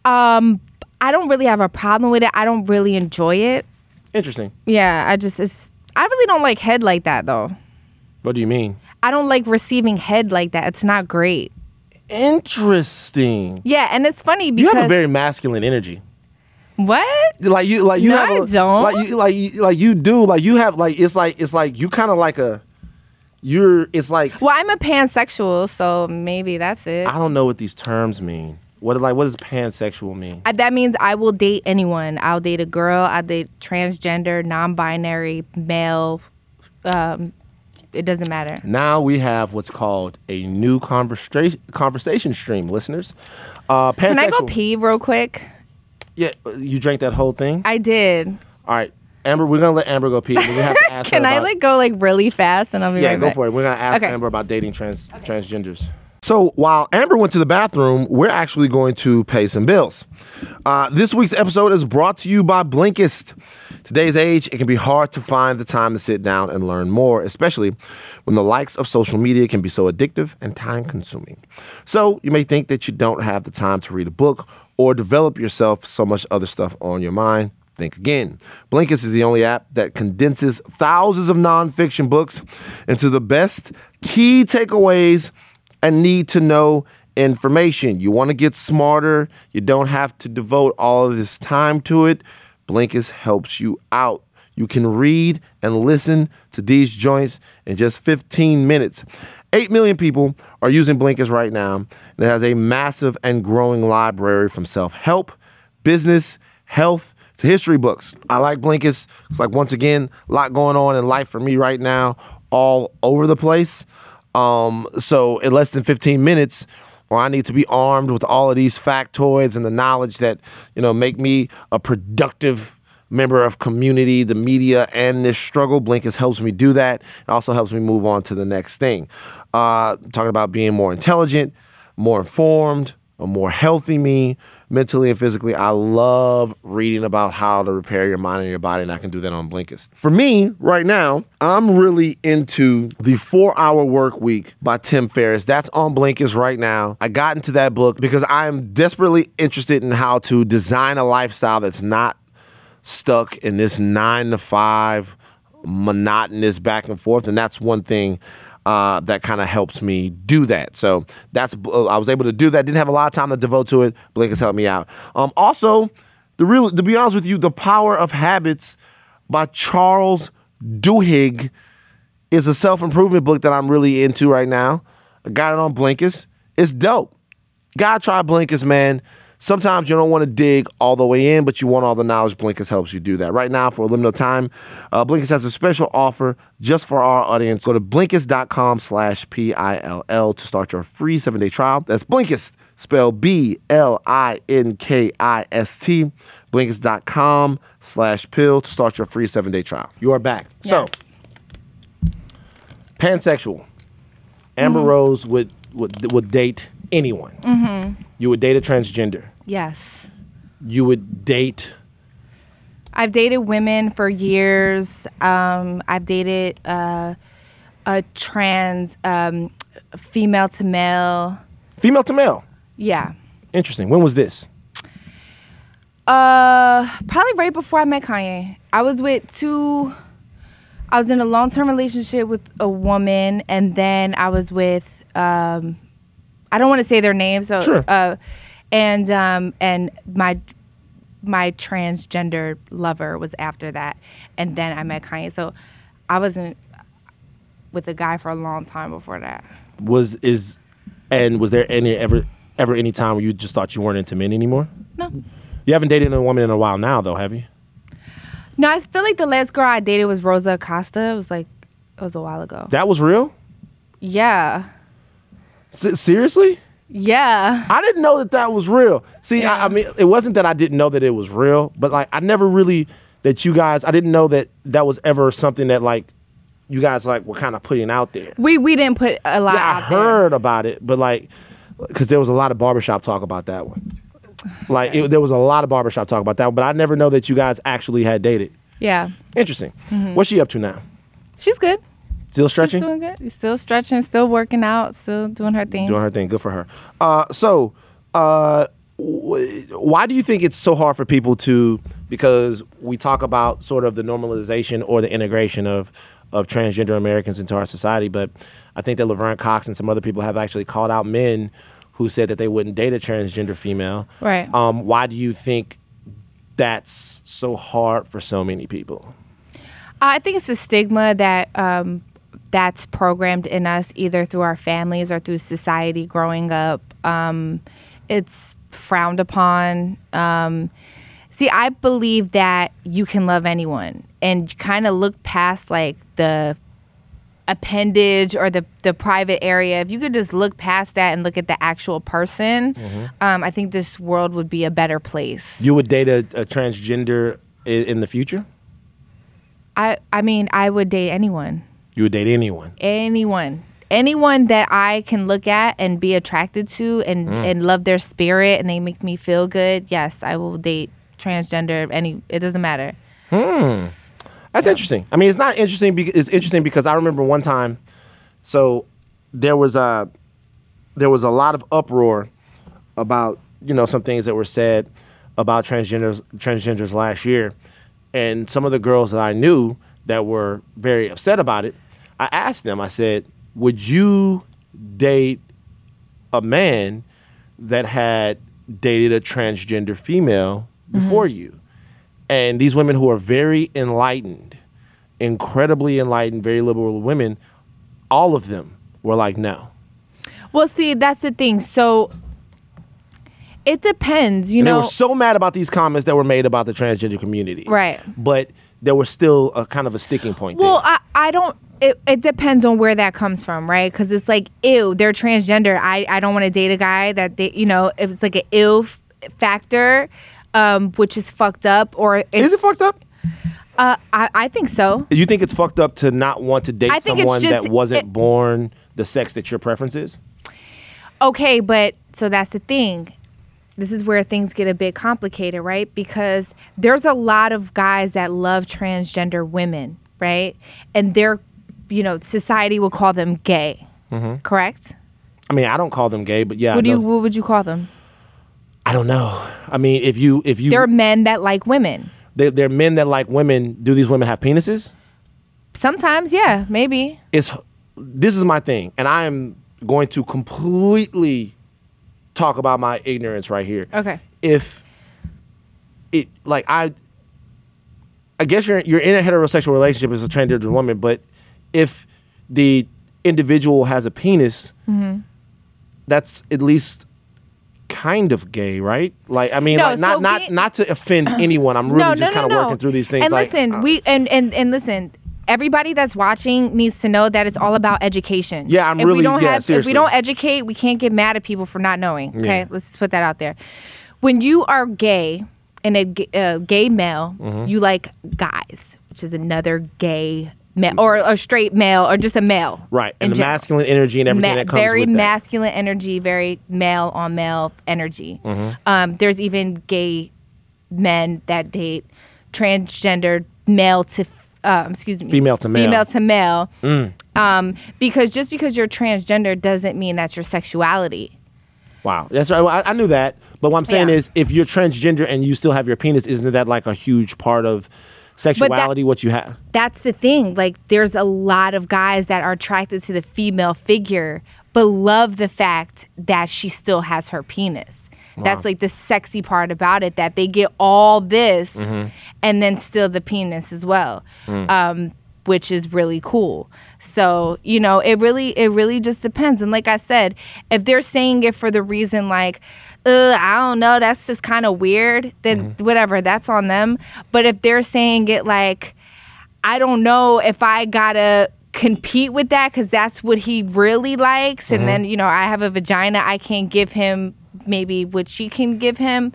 um, I don't really have a problem with it. I don't really enjoy it. Interesting. Yeah, I just it's. I really don't like head like that though. What do you mean? I don't like receiving head like that. It's not great. Interesting. Yeah, and it's funny because You have a very masculine energy. what? Like you, like you No, have. I a- don't. Like you, like you, like you do. Like you have. Like it's like it's like you kind of like a. You're. It's like Well, I'm a pansexual, so maybe that's it. I don't know what these terms mean. What like what does pansexual mean? Uh, that means I will date anyone. I'll date a girl. I'll date transgender, non-binary, male. Um, it doesn't matter. Now we have what's called a new conversation conversation stream, listeners. Uh, pansexual. Can I go pee real quick? Yeah, you drank that whole thing. I did. All right, Amber, we're gonna let Amber go pee. We're gonna have to ask Can I about- like go like really fast and I'll be Yeah, right go back. for it. We're gonna ask Okay. Amber about dating trans transgenders. So while Amber went to the bathroom, we're actually going to pay some bills. Uh, this week's episode is brought to you by Blinkist. Today's age, it can be hard to find the time to sit down and learn more, especially when the likes of social media can be so addictive and time consuming. So you may think that you don't have the time to read a book or develop yourself so much other stuff on your mind. Think again. Blinkist is the only app that condenses thousands of nonfiction books into the best key takeaways and need to know information. You want to get smarter, you don't have to devote all of this time to it. Blinkist helps you out. You can read and listen to these joints in just 15 minutes. 8 million people are using Blinkist right now, and it has a massive and growing library from self help, business, health, to history books. I like Blinkist. It's like, once again, a lot going on in life for me right now, all over the place. Um, so, in less than 15 minutes, or I need to be armed with all of these factoids and the knowledge that, you know, make me a productive member of community, the media, and this struggle. Blinkist helps me do that. It also helps me move on to the next thing. Uh, talking about being more intelligent, more informed, a more healthy me, mentally and physically. I love reading about how to repair your mind and your body, and I can do that on Blinkist. For me, right now, I'm really into the Four Hour Work Week by Tim Ferriss. That's on Blinkist right now. I got into that book because I'm desperately interested in how to design a lifestyle that's not stuck in this nine to five monotonous back and forth. And that's one thing uh, that kind of helps me do that. So that's uh, I was able to do that. Didn't have a lot of time to devote to it. Blink has helped me out. Um, also, the real to be honest with you, the power of habits by Charles Duhigg is a self improvement book that I'm really into right now. I got it on Blinkist. It's dope. Gotta try Blinkist, man. Sometimes you don't want to dig all the way in, but you want all the knowledge. Blinkist helps you do that. Right now, for a limited time, uh, Blinkist has a special offer just for our audience. Go to Blinkist.com slash P-I-L-L to start your free seven-day trial. That's Blinkist, spelled B-L-I-N-K-I-S-T. Blinkist.com slash pill to start your free seven-day trial. You are back. So, pansexual. Amber Rose would, would would date anyone. You would date a transgender. Yes. You would date. I've dated women for years. Um, I've dated uh, a trans um, female to male. Female to male. Yeah. Interesting. When was this? Uh, probably right before I met Kanye. I was with two. I was in a long term relationship with a woman, and then I was with. Um, I don't want to say their names, so. Sure. Uh, and um, and my my transgender lover was after that, and then I met Kanye. So, I wasn't with a guy for a long time before that. Was is, and was there any ever ever any time where you just thought you weren't into men anymore? No. You haven't dated a woman in a while now, though, have you? No, I feel like the last girl I dated was Rosa Acosta. It was like it was a while ago. That was real. Yeah. S- seriously? Yeah. I didn't know that that was real. See, I, I mean, it wasn't that I didn't know that it was real, but like I never really that you guys. I didn't know that that was ever something that like you guys like were kind of putting out there. We we didn't put a lot Yeah, I out there. heard about it, but like, because there was a lot of barbershop talk about that one. Like it, there was a lot of barbershop talk about that, one, but I never know that you guys actually had dated. Yeah. Interesting. Mm-hmm. What's she up to now? She's good. Still stretching. She's doing good. Still stretching, still working out, still doing her thing. doing her thing. Good for her. Uh, so, uh, why do you think it's so hard for people to? Because we talk about sort of the normalization or the integration of of transgender Americans into our society, but I think that Laverne Cox and some other people have actually called out men who said that they wouldn't date a transgender female. Right. Um, why do you think that's so hard for so many people? I think it's a stigma that um, that's programmed in us either through our families or through society growing up. Um, it's frowned upon. Um, see, I believe that you can love anyone and kind of look past like the appendage or the the private area. If you could just look past that and look at the actual person, um, I think this world would be a better place. You would date a, a transgender i- in the future? I I mean, I would date anyone. You would date anyone? anyone anyone that i can look at and be attracted to and and love their spirit and they make me feel good yes i will date transgender any it doesn't matter Hmm. That's interesting. I mean, it's not interesting. Because, it's interesting because I remember one time. So there was a there was a lot of uproar about you know some things that were said about transgenders transgenders last year, and some of the girls that I knew that were very upset about it. I asked them. I said, "Would you date a man that had dated a transgender female before mm-hmm. you?" And these women who are very enlightened, incredibly enlightened, very liberal women, all of them were like, no. well see that's the thing so it depends you And they know were so mad about these comments that were made about the transgender community. Right. But there was still a kind of a sticking point well there. i i don't it, it depends on where that comes from right because it's like ew they're transgender i i don't want to date a guy that they you know if it's like an ill f- factor um which is fucked up or it's, Is it fucked up? uh i i think so You think it's fucked up to not want to date I think it's someone just- that wasn't it- born the sex that your preference is? Okay, but so that's the thing. This is where things get a bit complicated, right? Because there's a lot of guys that love transgender women, right? And they're, you know, society will call them gay. Mm-hmm. Correct? I mean, I don't call them gay, but yeah, What do you what would you call them? I don't know. I mean, if you if you There are men that like women. they, they're men that like women, do these women have penises? Sometimes, yeah, maybe. it's this is my thing, and I am going to completely talk about my ignorance right here. Okay. If it like I, I guess you're you're in a heterosexual relationship as a transgender woman, but if the individual has a penis, Mm-hmm. that's at least kind of gay, right? Like I mean, No, like not so not being- not to offend anyone. I'm really no, just no, kind of working through these things. And like, listen, uh, we and, and and listen. Everybody that's watching needs to know that it's all about education. Yeah, I'm if really- we don't yeah, have if we don't educate, we can't get mad at people for not knowing. Okay, Yeah. let's just put that out there. When you are gay and a, uh, gay male, Mm-hmm. you like guys, which is another gay male or a straight male or just a male. right, and the general. masculine energy and everything Ma- that comes very with that. masculine energy, very male on male energy. Mm-hmm. Um, there's even gay men that date transgender male to um, excuse me Female to male. Mm. female to male. Um, because just because you're transgender doesn't mean that's your sexuality. Wow, that's right. Well, I, I knew that, but what I'm saying Yeah. is, if you're transgender and you still have your penis, isn't that like a huge part of sexuality? what you have? That's the thing. Like, there's a lot of guys that are attracted to the female figure, but love the fact that she still has her penis. That's like the sexy part about it that they get all this and then still the penis as well. Um, which is really cool. So, you know, it really it really just depends. And like I said, if they're saying it for the reason like, Uh, I don't know, that's just kind of weird, then mm-hmm. whatever, that's on them. But if they're saying it like, I don't know if I gotta compete with that because that's what he really likes, and mm-hmm. then you know I have a vagina, I can't give him maybe what she can give him.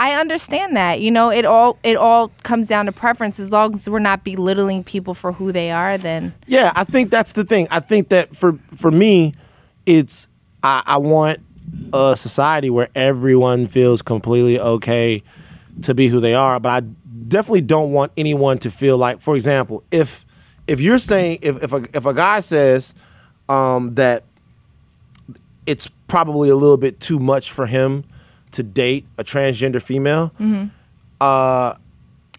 I understand that. You know, it all it all comes down to preference. As long as we're not belittling people for who they are, then Yeah, I think that's the thing. I think that for for me, it's I, I want a society where everyone feels completely okay to be who they are. But I definitely don't want anyone to feel like, for example, if if you're saying if if a if a guy says um, that it's probably a little bit too much for him to date a transgender female. Uh,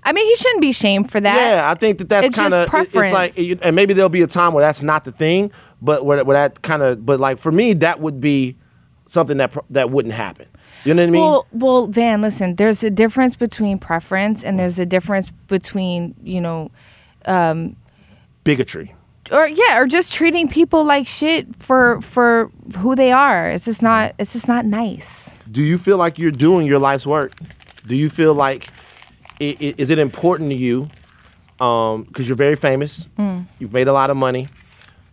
I mean, he shouldn't be shamed for that. yeah, I think that that's kind of it's preference. like, you- and maybe there'll be a time where that's not the thing, but where, where that kind of, but like for me, that would be something that that wouldn't happen. You know what I mean? Well, well, Van, listen. There's a difference between preference, and there's a difference between you know, um, Bigotry. or yeah, or just treating people like shit for for who they are. It's just not. It's just not nice. Do you feel like you're doing your life's work? Do you feel like i- i- is it important to you? Um, because you're very famous, mm. you've made a lot of money.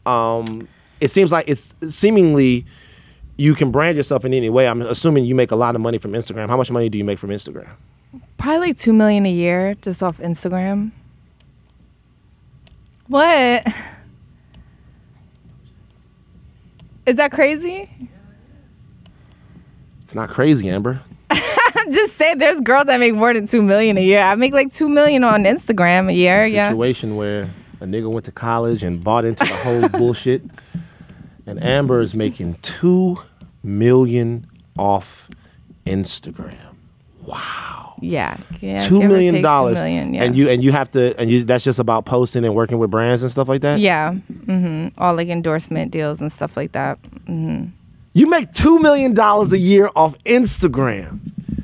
Um, it seems like it's seemingly you can brand yourself in any way. I'm assuming you make a lot of money from Instagram. How much money do you make from Instagram? Probably like two million a year just off Instagram. What? Is that crazy? It's not crazy, Amber. Just say there's girls that make more than two million a year. I make like two million on Instagram a year. Yeah. Situation where a nigga went to college and bought into the whole bullshit, and Amber is making two million off Instagram. Wow. Yeah. Yeah. two million dollars, Two million, yeah. and you and you have to, and you, that's just about posting and working with brands and stuff like that. Yeah. Mm-hmm. All like endorsement deals and stuff like that. Mm-hmm. You make two million dollars a year off Instagram.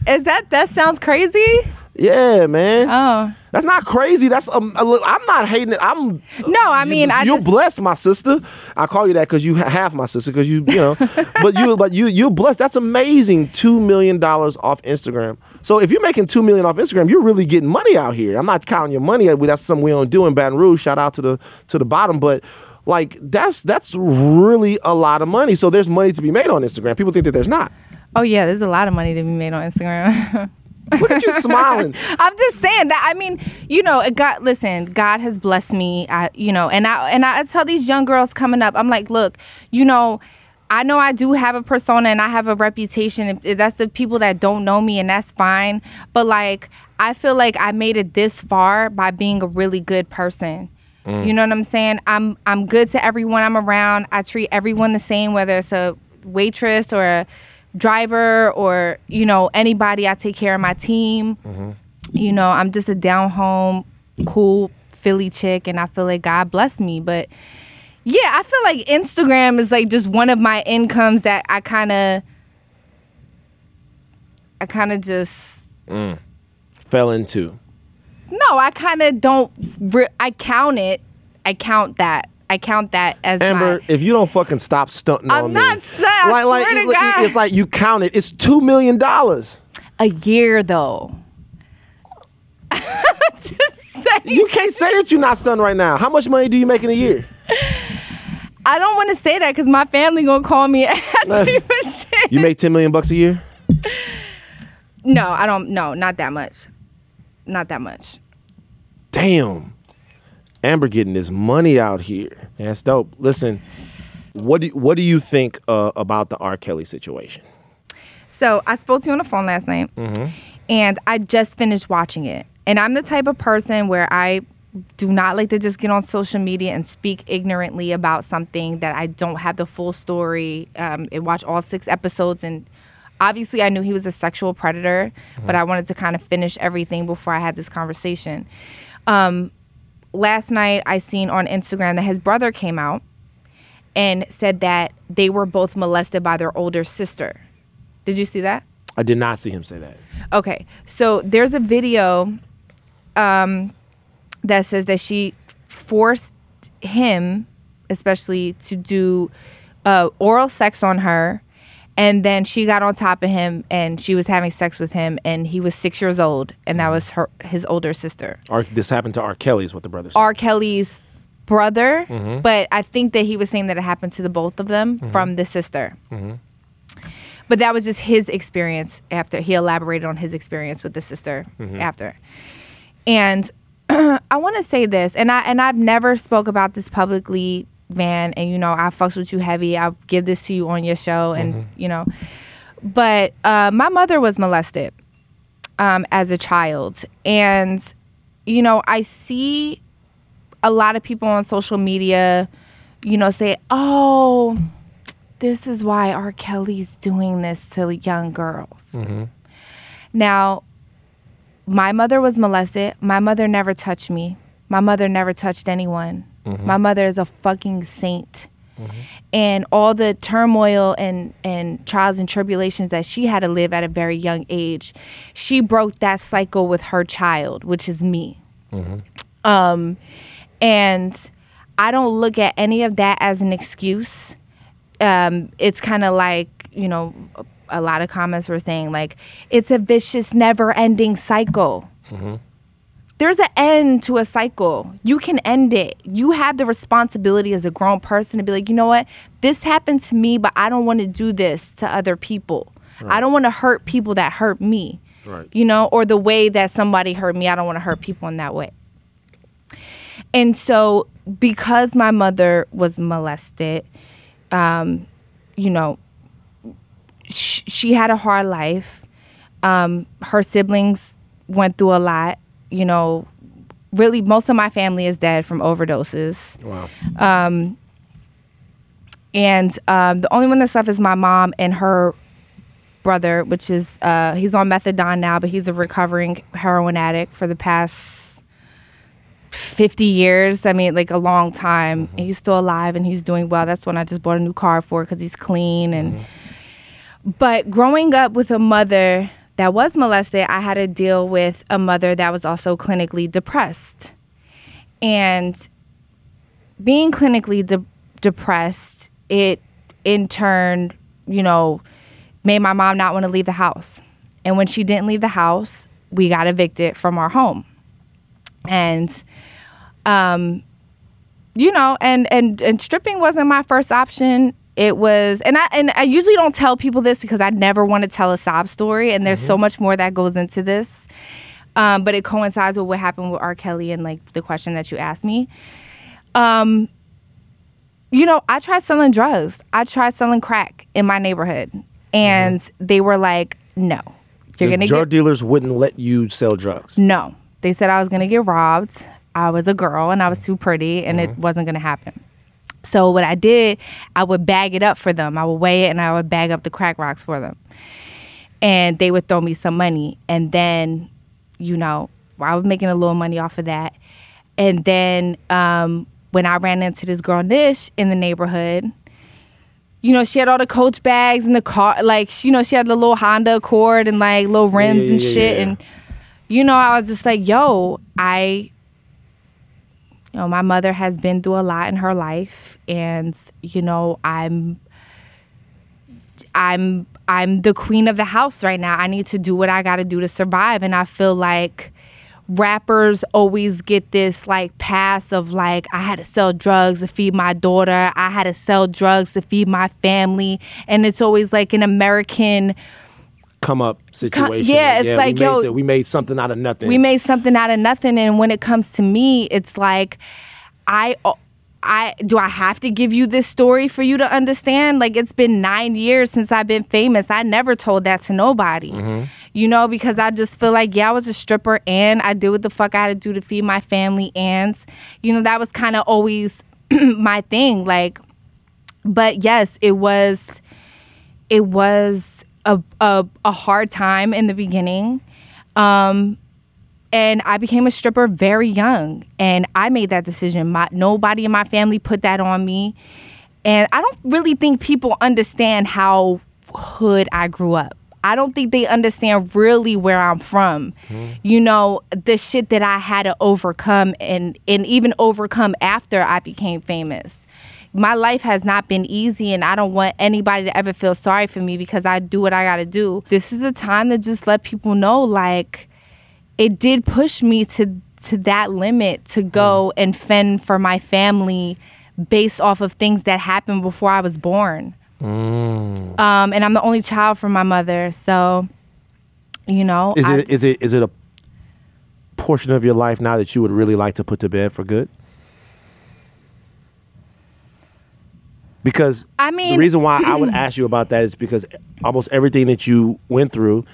Is that that sounds crazy? Yeah, man. Oh. That's not crazy. That's um, I'm not hating it. I'm No, I you- mean, I you're just- blessed, my sister. I call you that because you ha- half my sister. Because you, you know, but you, but you, you're blessed. That's amazing. Two million dollars off Instagram. So if you're making two million off Instagram, you're really getting money out here. I'm not counting your money. That's something we don't do in Baton Rouge. Shout out to the to the bottom, but. Like that's that's really a lot of money. So there's money to be made on Instagram. People think that there's not. Oh yeah, there's a lot of money to be made on Instagram. Look at you smiling. I'm just saying that. I mean, you know, it got. Listen, God has blessed me. I, you know, and I and I tell these young girls coming up, I'm like, look, you know. I know I do have a persona and I have a reputation. That's the people that don't know me, and that's fine. But like, I feel like I made it this far by being a really good person. Mm. You know what I'm saying? I'm I'm good to everyone I'm around. I treat everyone the same, whether it's a waitress or a driver or you know anybody. I take care of my team mm-hmm. you know, I'm just a down home, cool Philly chick, and I feel like God blessed me. But yeah, I feel like Instagram is like just one of my incomes that I kind of, I kind of just mm. Fell into. no, I kind of don't. Re- I count it. I count that. I count that as Amber, my. if you don't fucking stop stunting I'm on me, not saying- I like, like, swear to it- it's like you count it. It's two million dollars. A year though. just saying. You can't say that you're not stunting right now. How much money do you make in a year? I don't want to say that because my family gonna call me and ask me for shit. You make ten million bucks a year. No, I don't. No, not that much. Not that much. Damn, Amber getting this money out here. That's dope. Listen, what do what do you think uh, about the R. Kelly situation? So I spoke to you on the phone last night, and I just finished watching it. And I'm the type of person where I do not like to just get on social media and speak ignorantly about something that I don't have the full story. Um, and watch all six episodes, and obviously I knew he was a sexual predator, but I wanted to kind of finish everything before I had this conversation. Um, last night I seen on Instagram that his brother came out and said that they were both molested by their older sister. Did you see that? I did not see him say that. Okay, so there's a video um, that says that she forced him, especially, to do uh, oral sex on her, and then she got on top of him and she was having sex with him, and he was six years old, and that was her his older sister. R. This happened to R. Kelly's is what the brother said. R. Kelly's brother, mm-hmm. but I think that he was saying that it happened to the both of them mm-hmm. from the sister. Mm-hmm. But that was just his experience after he elaborated on his experience with the sister after. And I want to say this, and I and I've never spoke about this publicly, Van. And you know, I fucks with you heavy. I'll give this to you on your show, and you know, But uh, my mother was molested um, as a child. And, you know, I see a lot of people on social media, you know, say, oh, this is why R. Kelly's doing this to young girls. mm-hmm. Now, my mother was molested. My mother never touched me. My mother never touched anyone. My mother is a fucking saint. And all the turmoil and, and trials and tribulations that she had to live at a very young age, she broke that cycle with her child, which is me. Um, and I don't look at any of that as an excuse. Um, it's kind of like, you know, a, lot of comments were saying, like, it's a vicious, never ending cycle. There's an end to a cycle. You can end it. You have the responsibility as a grown person to be like, you know what? This happened to me, but I don't want to do this to other people. I don't want to hurt people that hurt me. Right. You know, or the way that somebody hurt me, I don't want to hurt people in that way. And so, because my mother was molested, um, you know, sh- she had a hard life. Um, her siblings went through a lot. You know, really, most of my family is dead from overdoses. Wow. And um, the only one that's left is my mom and her brother, which is uh, he's on methadone now, but he's a recovering heroin addict for the past fifty years. I mean, like a long time. He's still alive and he's doing well. That's when I just bought a new car for because he's clean and. But growing up with a mother that was molested, I had to deal with a mother that was also clinically depressed. And being clinically de- depressed, it in turn, you know, made my mom not want to leave the house. And when she didn't leave the house, we got evicted from our home. And um you know, and and and stripping wasn't my first option. It was, and I and I usually don't tell people this because I never want to tell a sob story, and there's so much more that goes into this. Um, but it coincides with what happened with R. Kelly and like the question that you asked me. Um, you know, I tried selling drugs. I tried selling crack in my neighborhood, and they were like, "No, you're The gonna get drug get dealers wouldn't let you sell drugs. no." They said I was gonna get robbed. I was a girl and I was too pretty, and it wasn't gonna happen. So what I did, I would bag it up for them. I would weigh it and I would bag up the crack rocks for them. And they would throw me some money. And then, you know, I was making a little money off of that. And then um, when I ran into this girl Nish in the neighborhood, you know, she had all the coach bags in the car, like she- you know, she had the little Honda Accord and like little rims yeah, and yeah, shit. yeah. And you know, I was just like, yo, I know, my mother has been through a lot in her life and you know, I'm I'm I'm the queen of the house right now. I need to do what I got to do to survive and I feel like rappers always get this like pass of like I had to sell drugs to feed my daughter. I had to sell drugs to feed my family and it's always like an American Come up situation. yeah, it's we like, made yo- the- we made something out of nothing. we made something out of nothing. And when it comes to me it's like i i do i have to give you this story for you to understand? Like it's been nine years since i've been famous. I never told that to nobody. Mm-hmm. You know because i just feel like yeah i was a stripper and i did what the fuck i had to do to feed my family and you know that was kind of always my thing. Like but yes it was it was a, a, a hard time in the beginning um, and I became a stripper very young, and I made that decision. My nobody in my family put that on me, and I don't really think people understand how hood I grew up. I don't think they understand really where I'm from. You know, the shit that I had to overcome and and even overcome after I became famous. My life has not been easy and I don't want anybody to ever feel sorry for me because I do what I got to do. This is the time to just let people know like it did push me to to that limit to go and fend for my family based off of things that happened before I was born. Mm. Um, and I'm the only child from my mother, so you know, Is I- it is it is it a portion of your life now that you would really like to put to bed for good? Because I mean- the reason why I would ask you about that is because almost everything that you went through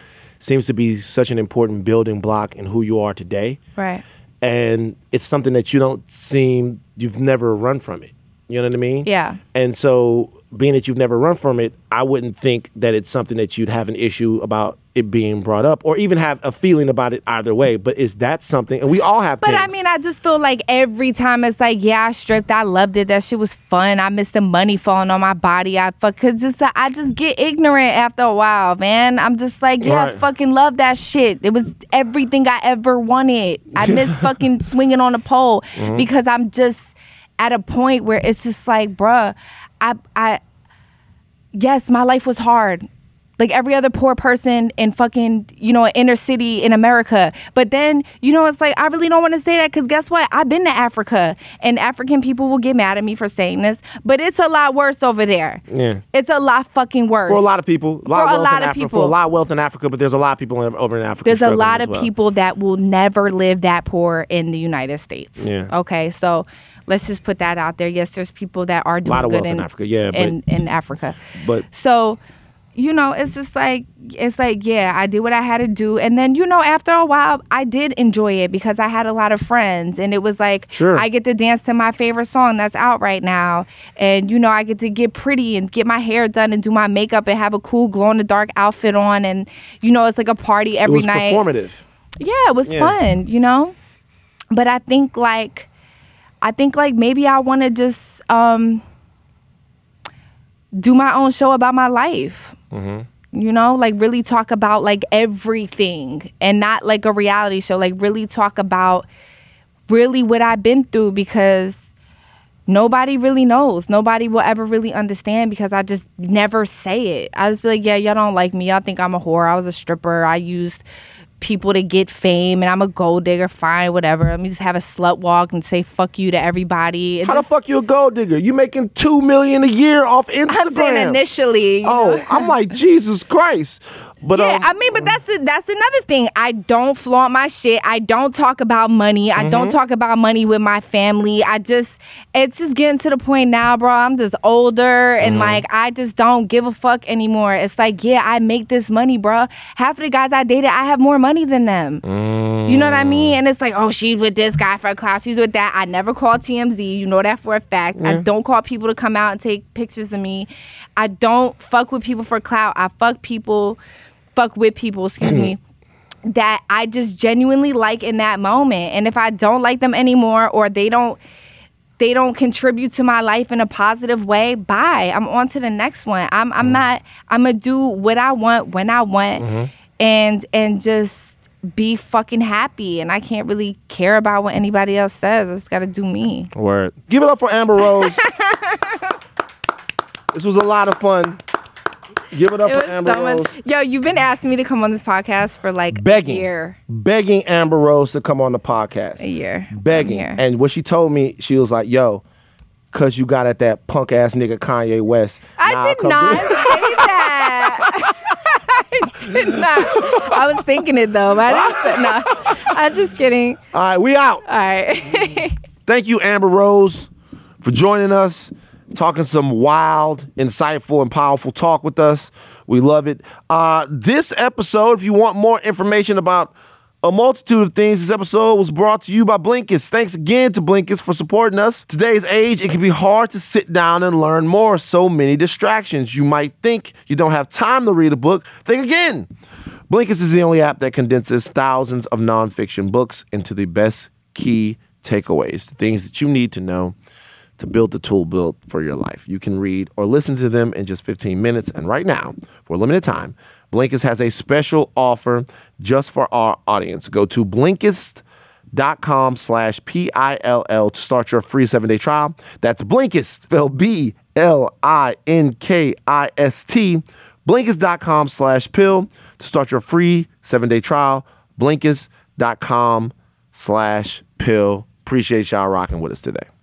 seems to be such an important building block in who you are today. Right. And it's something that you don't seem you've never run from it. You know what I mean? Yeah. And so being that you've never run from it, I wouldn't think that it's something that you'd have an issue about it being brought up or even have a feeling about it either way. But is that something and we all have But I mean, I just feel like every time it's like, yeah, I stripped, I loved it. That shit was fun. I missed the money falling on my body. I fuck, cause just I just get ignorant after a while, man. I'm just like, yeah, I fucking love that shit. It was everything I ever wanted. I miss fucking swinging on a pole Mm-hmm. because I'm just at a point where it's just like, bruh, I I yes, my life was hard. Like every other poor person in fucking, you know, inner city in America. But then, you know, it's like, I really don't want to say that because guess what? I've been to Africa and African people will get mad at me for saying this, but it's a lot worse over there. Yeah. It's a lot fucking worse. for a lot of people, a lot For of a lot of Africa, people. for a lot of wealth in Africa, but there's a lot of people in, over in Africa. There's a lot of well. people that will never live that poor in the United States. Yeah. Okay, so let's just put that out there. Yes, there's people that are doing Lot of good wealth in in Africa, yeah, but- in, in Africa. But So, you know, it's just like it's like yeah, I did what I had to do, and then you know, after a while, I did enjoy it because I had a lot of friends, and it was like Sure. I get to dance to my favorite song that's out right now, and you know, I get to get pretty and get my hair done and do my makeup and have a cool glow in the dark outfit on, and you know, it's like a party it every was night. performative. Yeah, it was Yeah. fun, you know? But I think like I think like maybe I want to just um do my own show about my life. You know, like really talk about like everything and not like a reality show, like really talk about really what I've been through because nobody really knows. Nobody will ever really understand because I just never say it. I just be like, yeah, y'all don't like me. Y'all think I'm a whore. I was a stripper. I used people to get fame and I'm a gold digger. Fine, whatever. Let me just have a slut walk and say fuck you to everybody. It's How the fuck you a gold digger? You making two million a year off Instagram? I'm saying initially. Oh, know? I'm like Jesus Christ. But Yeah, um, I mean, but that's a, that's another thing. I don't flaunt my shit. I don't talk about money. I Mm-hmm. don't talk about money with my family. I just it's just getting to the point now, bro. I'm just older Mm-hmm. and like I just don't give a fuck anymore. It's like, yeah, I make this money, bro. Half of the guys I dated, I have more money than them. You know what I mean? And it's like, oh, she's with this guy for a class. She's with that. I never call TMZ. You know that for a fact. I don't call people to come out and take pictures of me. I don't fuck with people for clout. I fuck people, fuck with people, excuse me, that I just genuinely like in that moment. And if I don't like them anymore or they don't they don't contribute to my life in a positive way, bye. I'm on to the next one. I'm I'm mm-hmm. not I'm gonna do what I want when I want mm-hmm. and and just be fucking happy and I can't really care about what anybody else says. I just gotta do me. Word. Give it up for Amber Rose. this was a lot of fun. Give it up It for Amber so Rose. much Yo, you've been asking me to come on this podcast for like Begging, a year. begging Amber Rose to come on the podcast. A year. Begging. And what she told me, she was like, "Yo, cause you got at that punk ass nigga Kanye West." I Nah, did not say that. I did not. I was thinking it though, but I didn't. I'm just kidding. All right, we out. All right. Thank you, Amber Rose, for joining us, talking some wild, insightful, and powerful talk with us. We love it. Uh, this episode, if you want more information about a multitude of things, this episode was brought to you by Blinkist. Thanks again to Blinkist for supporting us. Today's age, it can be hard to sit down and learn more. So many distractions. You might think you don't have time to read a book. Think again. Blinkist is the only app that condenses thousands of nonfiction books into the best key takeaways, the things that you need to know to build the tool built for your life. You can read or listen to them in just 15 minutes. And right now, for a limited time, Blinkist has a special offer just for our audience. Go to Blinkist.com slash P-I-L-L to start your free seven-day trial. That's Blinkist, spelled B-L-I-N-K-I-S-T. Blinkist.com slash pill to start your free seven-day trial. Blinkist.com slash pill. Appreciate y'all rocking with us today.